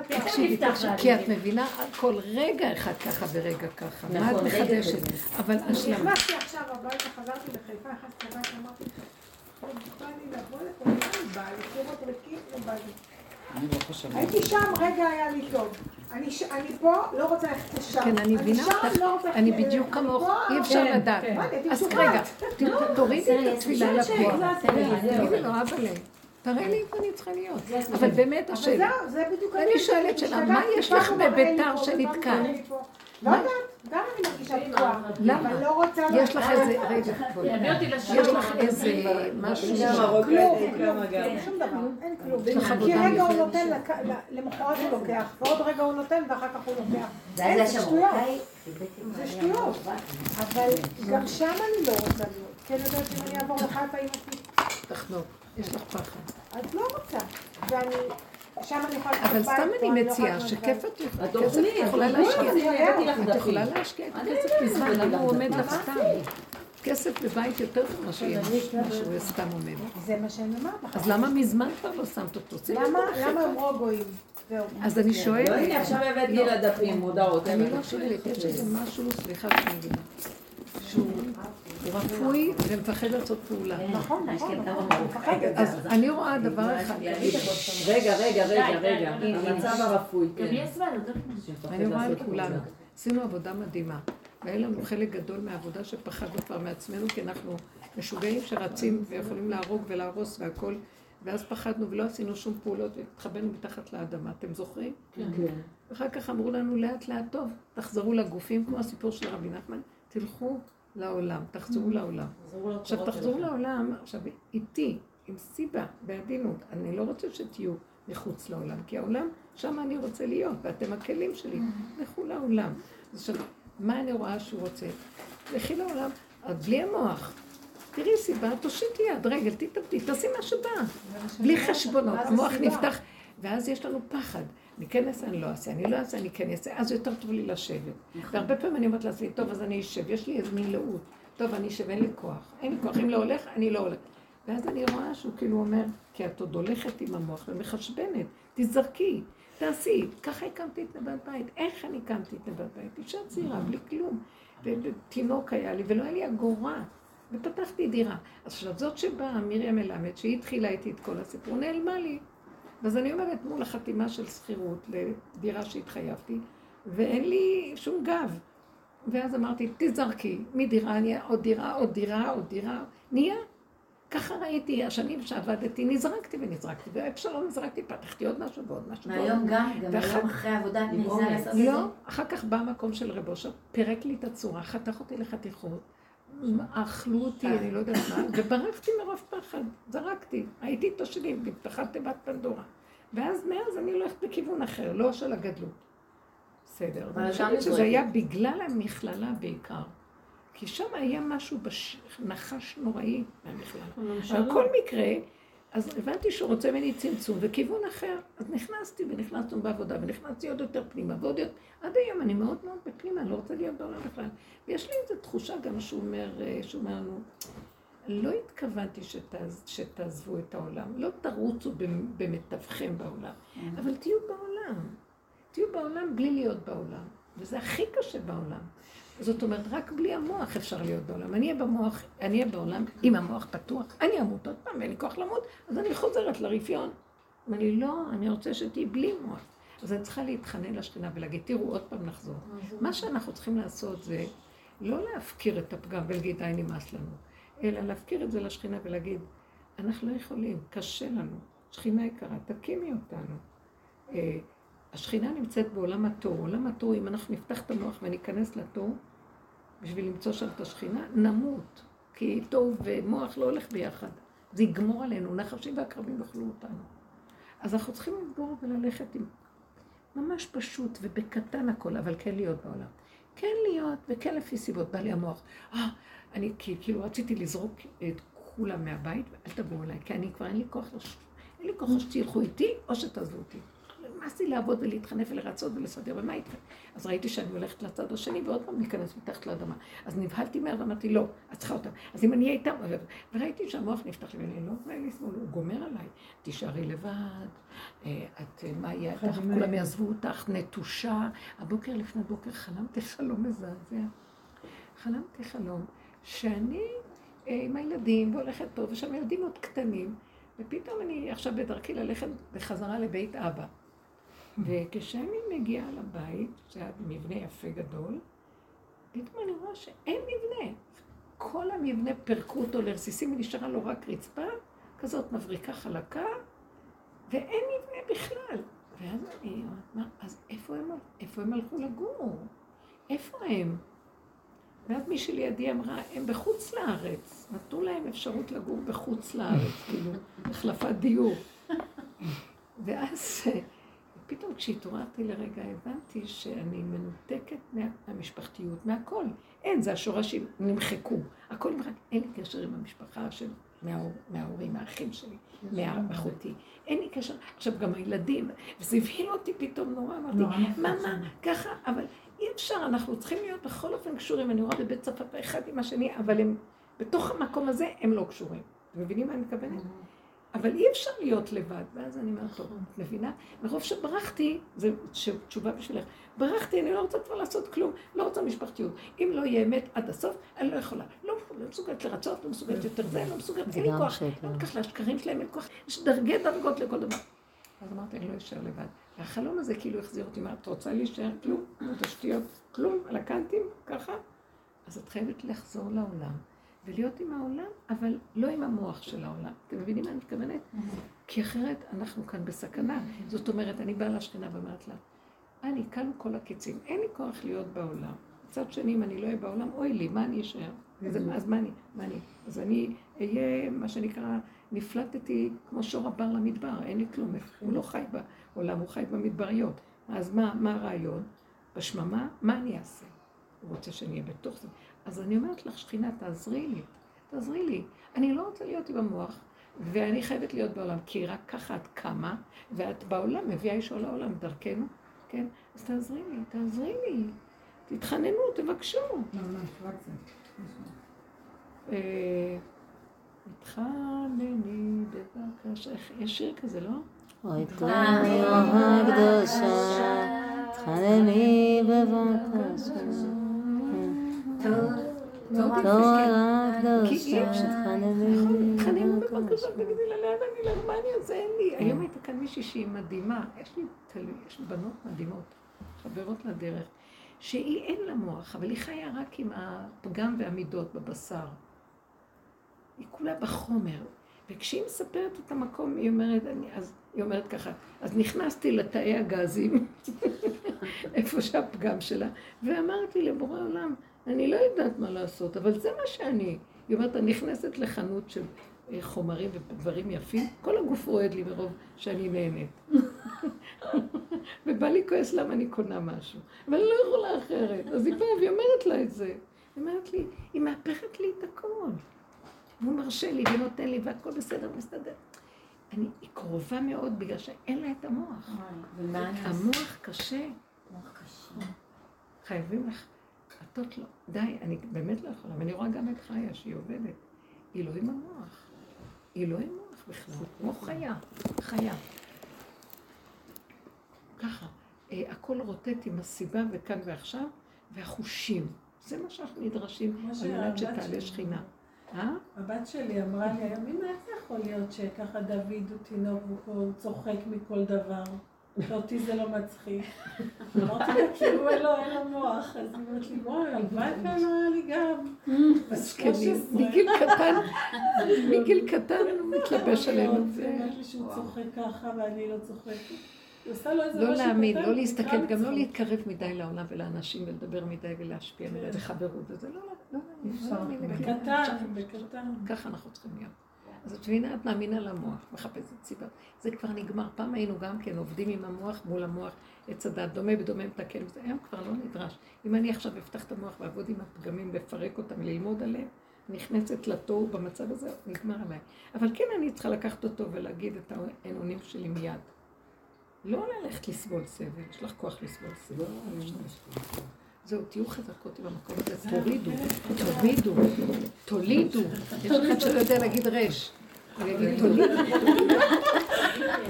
תקשיבי. תקשיבי. כי את מבינה כל רגע אחד ככה ורגע ככה. מה את נכון, מחדשת? אבל השלמה. נכנסתי עכשיו הביתה, חזרתי לחיפה, נכנסתי בא לי לפה, לא לא לא. הייתי שם, רגע היה לי טוב. אני פה, לא רוצה ללכת לשם. כן, אני מבינה אותך. אני בדיוק כמוך, אי אפשר לדעת. כן. אז. רגע, תורידי את התפילה לפועל. שהחלטתי. תגידי לו, אבאלה, תראה לי איפה אני צריכה להיות. אבל באמת אבל השאלה, זהו, זה בדיוק אני. שואלת שאלה, מה יש לך בביתר שנתקע? לא? יודעת, גם אני מרגישה תקועה. למה? אבל לא. יש לך איזה, רגע. יש לך איזה משהו, כלום. כלום, שום דבר, אין כלום. כי רגע הוא. נותן, למחרת הוא לוקח, ועוד רגע הוא נותן, ואחר כך הוא לוקח. אין, זה שטויות. זה שטויות. אבל גם שם אני לא רוצה להיות. כן יודעת שאם אני אעבור לחיפה עם אותי, תחנוק, יש לך פחד. אז לא רוצה. ואני, שם אני יכולה... אבל סתם אני לא מציעה יכולה שכיף את כסף יכולה להשקיע. תוכלי, הבאתי לך את. יכולה להשקיע את הכסף הבאתי למה הוא עומד. לך סתם? כסף בבית יותר טוב מאשר יהיה משהו סתם עומד. זה מה שאני אומרת לך. אז למה מזמן כבר לא שמת אותו? למה אמרו גויים? אז אני לא, שואלת, הנה עכשיו הבאתי לא. לדפים, מודעות. אני לא שואלת, יש איזה משהו, סליחה שאני אגיד, שהוא הוא רפוי ומפחד לעשות פעולה. נכון, נכון, כן, נכון. מפחדת. אז אני רואה דבר אחד, רגע, רגע, רגע, רגע. המצב הרפוי, כן. אני רואה על כולנו. עשינו עבודה מדהימה. והיה לנו חלק גדול מהעבודה שפחדנו כבר מעצמנו, כי אנחנו משוגעים שרצים ויכולים להרוג ולהרוס והכל. ואז פחדנו ולא עשינו שום פעולות והתחבאנו מתחת לאדמה. אתם זוכרים? כן. אחר כך אמרו לנו לאט לאט, טוב, תחזרו לגופים, כמו הסיפור של רבי נחמן, תלכו לעולם, תחזרו לעולם. עכשיו תחזרו לעולם, עכשיו איתי, עם סיבה, בעדינות, אני לא רוצה שתהיו מחוץ לעולם, כי העולם, שם אני רוצה להיות, ואתם הכלים שלי, לכו לעולם. אז עכשיו, מה אני רואה שהוא רוצה? לכי לעולם, אבל בלי המוח. תראי סיבה, תושיטי יד, רגל, תתאבדי, תעשי מה שבא. בלי חשבונות, המוח נפתח, ואז יש לנו פחד. אני כן אעשה, אני לא אעשה, אני לא אעשה, אני כן אעשה, אז יותר טוב לי לשבת. והרבה פעמים אני אומרת לעצמי, טוב, אז אני אשב, יש לי איזה מין לאות. טוב, אני אשב, אין לי כוח. אין לי כוח, אם לא הולך, אני לא הולך. ואז אני רואה שהוא כאילו אומר, כי את עוד הולכת עם המוח ומחשבנת, תזרקי, תעשי. ככה הקמתי את נבט בית. איך אני הקמתי את נבט בית? אישה צעירה, בלי כלום. ותינוק היה לי, ולא היה לי אגורה. ופתחתי דירה. אז עכשיו זאת שבאה, מרים מלמד, שהיא התחילה איתי את כל הסיפור, נעלמה לי. אז אני אומרת, מול החתימה של שכירות לדירה שהתחייבתי, ואין לי שום גב. ואז אמרתי, תזרקי, מדירה נהיה עוד דירה, עוד דירה, עוד דירה, נהיה. ככה ראיתי, השנים שעבדתי, נזרקתי ונזרקתי, ואיפה שלא נזרקתי, פתחתי עוד משהו ועוד משהו. והיום גם, גם ואחר- היום אחרי עבודה את מעיזה לעשות את זה? לא, אחר כך בא המקום של רב אושר, פירק לי את הצורה, חתך אותי לחתיכות, אכלו אותי, אני לא יודעת מה, וברחתי מרוב פחד, זרקתי, הייתי איתו שלי, נפתחה תיבת פנדורה. ואז מאז אני הולכת בכיוון אחר, לא של הגדלות. בסדר, אבל אני גם חושבת שזה נזרקת. היה בגלל המכללה בעיקר. כי שם היה משהו, בש... נחש נוראי מהמכללה. אבל בכל מקרה, אז הבנתי שהוא רוצה ממני צמצום וכיוון אחר. אז נכנסתי ונכנסנו בעבודה ונכנסתי עוד יותר פנימה ועוד יותר... עד היום אני מאוד מאוד בפנימה, אני לא רוצה להיות בעולם בכלל. ויש לי איזו תחושה גם שהוא אומר, אה, שהוא אומר לנו, לא התכוונתי שתעז, שתעזבו את העולם, לא תרוצו במ- במתווכם בעולם, אבל תהיו בעולם. תהיו בעולם בלי להיות בעולם. וזה הכי קשה בעולם. זאת אומרת, רק בלי המוח אפשר להיות בעולם. אני אהיה במוח, אני אהיה בעולם עם המוח פתוח, אני אמות עוד פעם, ואין לי כוח למות, אז אני חוזרת לרפיון. אומר לי, לא, אני רוצה שתהיי בלי מוח. אז אני צריכה להתחנן לשכינה ולהגיד, תראו, עוד פעם נחזור. מה שאנחנו צריכים לעשות זה לא להפקיר את הפגם ולהגיד, די, נמאס לנו, אלא להפקיר את זה לשכינה ולהגיד, אנחנו לא יכולים, קשה לנו. שכינה יקרה, תקימי אותנו. אה, השכינה נמצאת בעולם התוהו. עולם התוהו, אם אנחנו נפתח את המוח וניכנס לתוהו, בשביל למצוא שם את השכינה, נמות. כי תוהו ומוח לא הולך ביחד. זה יגמור עלינו, נחשים ועקרבים יאכלו אותנו. אז אנחנו צריכים לגבור וללכת עם... ממש פשוט ובקטן הכל, אבל כן להיות בעולם. כן להיות, וכן לפי סיבות, בא לי המוח. אה, אני כאילו רציתי לזרוק את כולם מהבית, ואל תבואו אליי, כי אני כבר אין לי כוח. אין לי כוח שתלכו איתי, או שתעזבו אותי. נמאס לי לעבוד ולהתחנף ולרצות ולסדר, ומה איתכם? אז ראיתי שאני הולכת לצד השני, ועוד פעם להיכנס מתחת לאדמה. אז נבהלתי מהר ואמרתי, לא, את צריכה אותם. אז אם אני אהיה איתם, וראיתי שהמוח נפתח לי, ואני לא יכולה לסבול, הוא גומר עליי. תישארי לבד, אה, את, אה, מה יהיה איתך, כולם יעזבו אותך, נטושה. הבוקר לפני בוקר חלמתי חלום מזעזע. חלמתי חלום שאני אה, עם הילדים, והולכת פה, ושם ילדים עוד קטנים, ופתאום אני עכשיו בדרכי ללכת בחזרה לבית אבא. וכשאני מגיעה לבית, זה מבנה יפה גדול, פתאום אני רואה שאין מבנה. כל המבנה פירקו אותו לרסיסים, ונשארה לו רק רצפה, כזאת מבריקה חלקה, ואין מבנה בכלל. ואז אני אומרת, מה, אז איפה הם, איפה הם הלכו לגור? איפה הם? ואז מישהי לידי אמרה, הם בחוץ לארץ. נתנו להם אפשרות לגור בחוץ לארץ, כאילו, החלפת דיור. ואז פתאום כשהתעוררתי לרגע הבנתי שאני מנותקת מהמשפחתיות, מהכל. אין, זה השורשים נמחקו. הכל נמחק. אין לי קשר עם המשפחה של... מההור, מההורים, מהאחים שלי, מהאחותי. אין לי קשר. עכשיו גם הילדים, וזה הבהיל אותי פתאום נורא, אמרתי, מה, מה, ככה, אבל אי אפשר, אנחנו צריכים להיות בכל אופן קשורים. אני רואה בבית צפפה אחד עם השני, אבל הם, בתוך המקום הזה הם לא קשורים. אתם מבינים מה אני מתכוונת? אבל אי אפשר להיות לבד. ואז אני אומרת, טוב, את מבינה? מרוב שברחתי, זו תשובה בשבילך, ברחתי, אני לא רוצה כבר לעשות כלום, לא רוצה משפחתיות. אם לא יהיה אמת עד הסוף, אני לא יכולה. לא, לא מסוגלת לרצות, לא מסוגלת יותר זה, לא מסוגלת, אין לי כוח. לא לקח לשקרים שלהם, אין כוח. יש דרגי דרגות לכל דבר. אז אמרתי, אני לא אשאר לבד. והחלום הזה כאילו החזיר אותי, מה, את רוצה להישאר כלום? תשתיות, כלום, על הקנטים, ככה? אז את חייבת לחזור לעולם. ולהיות עם העולם, אבל לא עם המוח של העולם. אתם מבינים מה אני מתכוונת? כי אחרת אנחנו כאן בסכנה. זאת אומרת, אני באה לשכנה ואומרת לה, אני כאן כל הקיצים, אין לי כוח להיות בעולם. מצד שני, אם אני לא אהיה בעולם, אוי לי, מה אני אשאר? אז מה אני? מה אני? אז אני אהיה, מה שנקרא, נפלטתי כמו שור הבר למדבר, אין לי כלום. הוא לא חי בעולם, הוא חי במדבריות. אז מה, מה הרעיון? בשממה, מה אני אעשה? הוא רוצה שאני אהיה בתוך זה. אז אני אומרת לך, שכינה, תעזרי לי, תעזרי לי. אני לא רוצה להיות עם המוח, ואני חייבת להיות בעולם, כי רק ככה את קמה, ואת בעולם מביאה אישו לעולם דרכנו, כן? אז תעזרי לי, תעזרי לי. תתחננו, תבקשו. התחנני בבקשה, יש שיר כזה, לא? אוי תחנני בבקשה. היום הייתה כאן מישהי שהיא מדהימה, יש לי בנות מדהימות, חברות לדרך, שהיא אין לה מוח, אבל היא חיה רק עם הפגם והמידות בבשר. היא כולה בחומר. וכשהיא מספרת את המקום, היא אומרת, אני, אז היא אומרת ככה, אז נכנסתי לתאי הגזים, איפה שהפגם שלה, ואמרתי לבורא עולם, אני לא יודעת מה לעשות, אבל זה מה שאני. היא אומרת, אני נכנסת לחנות של אה, חומרים ודברים יפים, כל הגוף רועד לי מרוב שאני נהנית. ובא לי כועס למה אני קונה משהו, אבל אני לא יכולה אחרת. אז היא באה והיא אומרת לה את זה. היא אומרת לי, היא מהפכת לי את הכל. והוא מרשה לי ונותן לי והכל בסדר, מסתדר. אני, היא קרובה מאוד בגלל שאין לה את המוח. המוח קשה. מוח קשה. חייבים לך... עטות לו. די, אני באמת לא יכולה. ואני רואה גם את חיה שהיא עובדת. היא לא עם המוח. היא לא עם מוח בכלל. כמו חיה. חיה. ככה. אה, הכל רוטט עם הסיבה וכאן ועכשיו, והחושים. זה מה שאנחנו נדרשים על מנת שתעלה שכינה. אה? הבת שלי אמרה לי היום, אמא, איך זה יכול להיות שככה דוד הוא תינוק והוא צוחק מכל דבר? שאותי זה לא מצחיק. אמרתי לה, כאילו אין לו, אין לו מוח. אז היא אומרת לי, וואי, הלוואי ולא היה לי גם. מסכנים. מגיל קטן, מגיל קטן הוא מתלבש עלינו. היא אומרת לי שהוא צוחק ככה ואני לא צוחקת. לא להאמין, לא להסתכל, גם לא להתקרב מדי לעולם ולאנשים ולדבר מדי ולהשפיע מדי לחברות וזה, לא, לא להאמין. בקטן, בקטן. ככה אנחנו צריכים להיות. אז את מבינה, את מאמינה למוח, מחפשת סיבה. זה כבר נגמר. פעם היינו גם כן עובדים עם המוח מול המוח, עץ הדת, דומה בדומה מתקן, וזה היום כבר לא נדרש. אם אני עכשיו אפתח את המוח ואעבוד עם הפגמים, לפרק אותם, ללמוד עליהם, נכנסת לתוהו במצב הזה, נגמר עליי. אבל כן אני צריכה לקחת אותו ולהגיד את האמונים שלי מיד. לא ללכת לסבול סבל, יש לך כוח לסבול סבל. זהו, תהיו חזקות עם המקום הזה, תורידו, תורידו, תולידו. יש אחד שלא יודע להגיד רש. הוא יגיד תוליד.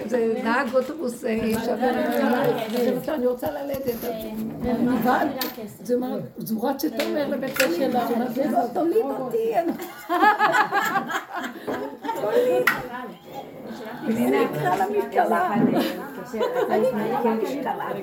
זה נהג אוטובוס אה, שווה למעלה, אני רוצה ללדת. אז הוא רץ את אומר לבית הוא אומר, לא, תוליד אותי. תוליד. והנה נקרא למשקלה. אני נקרא למשקלה.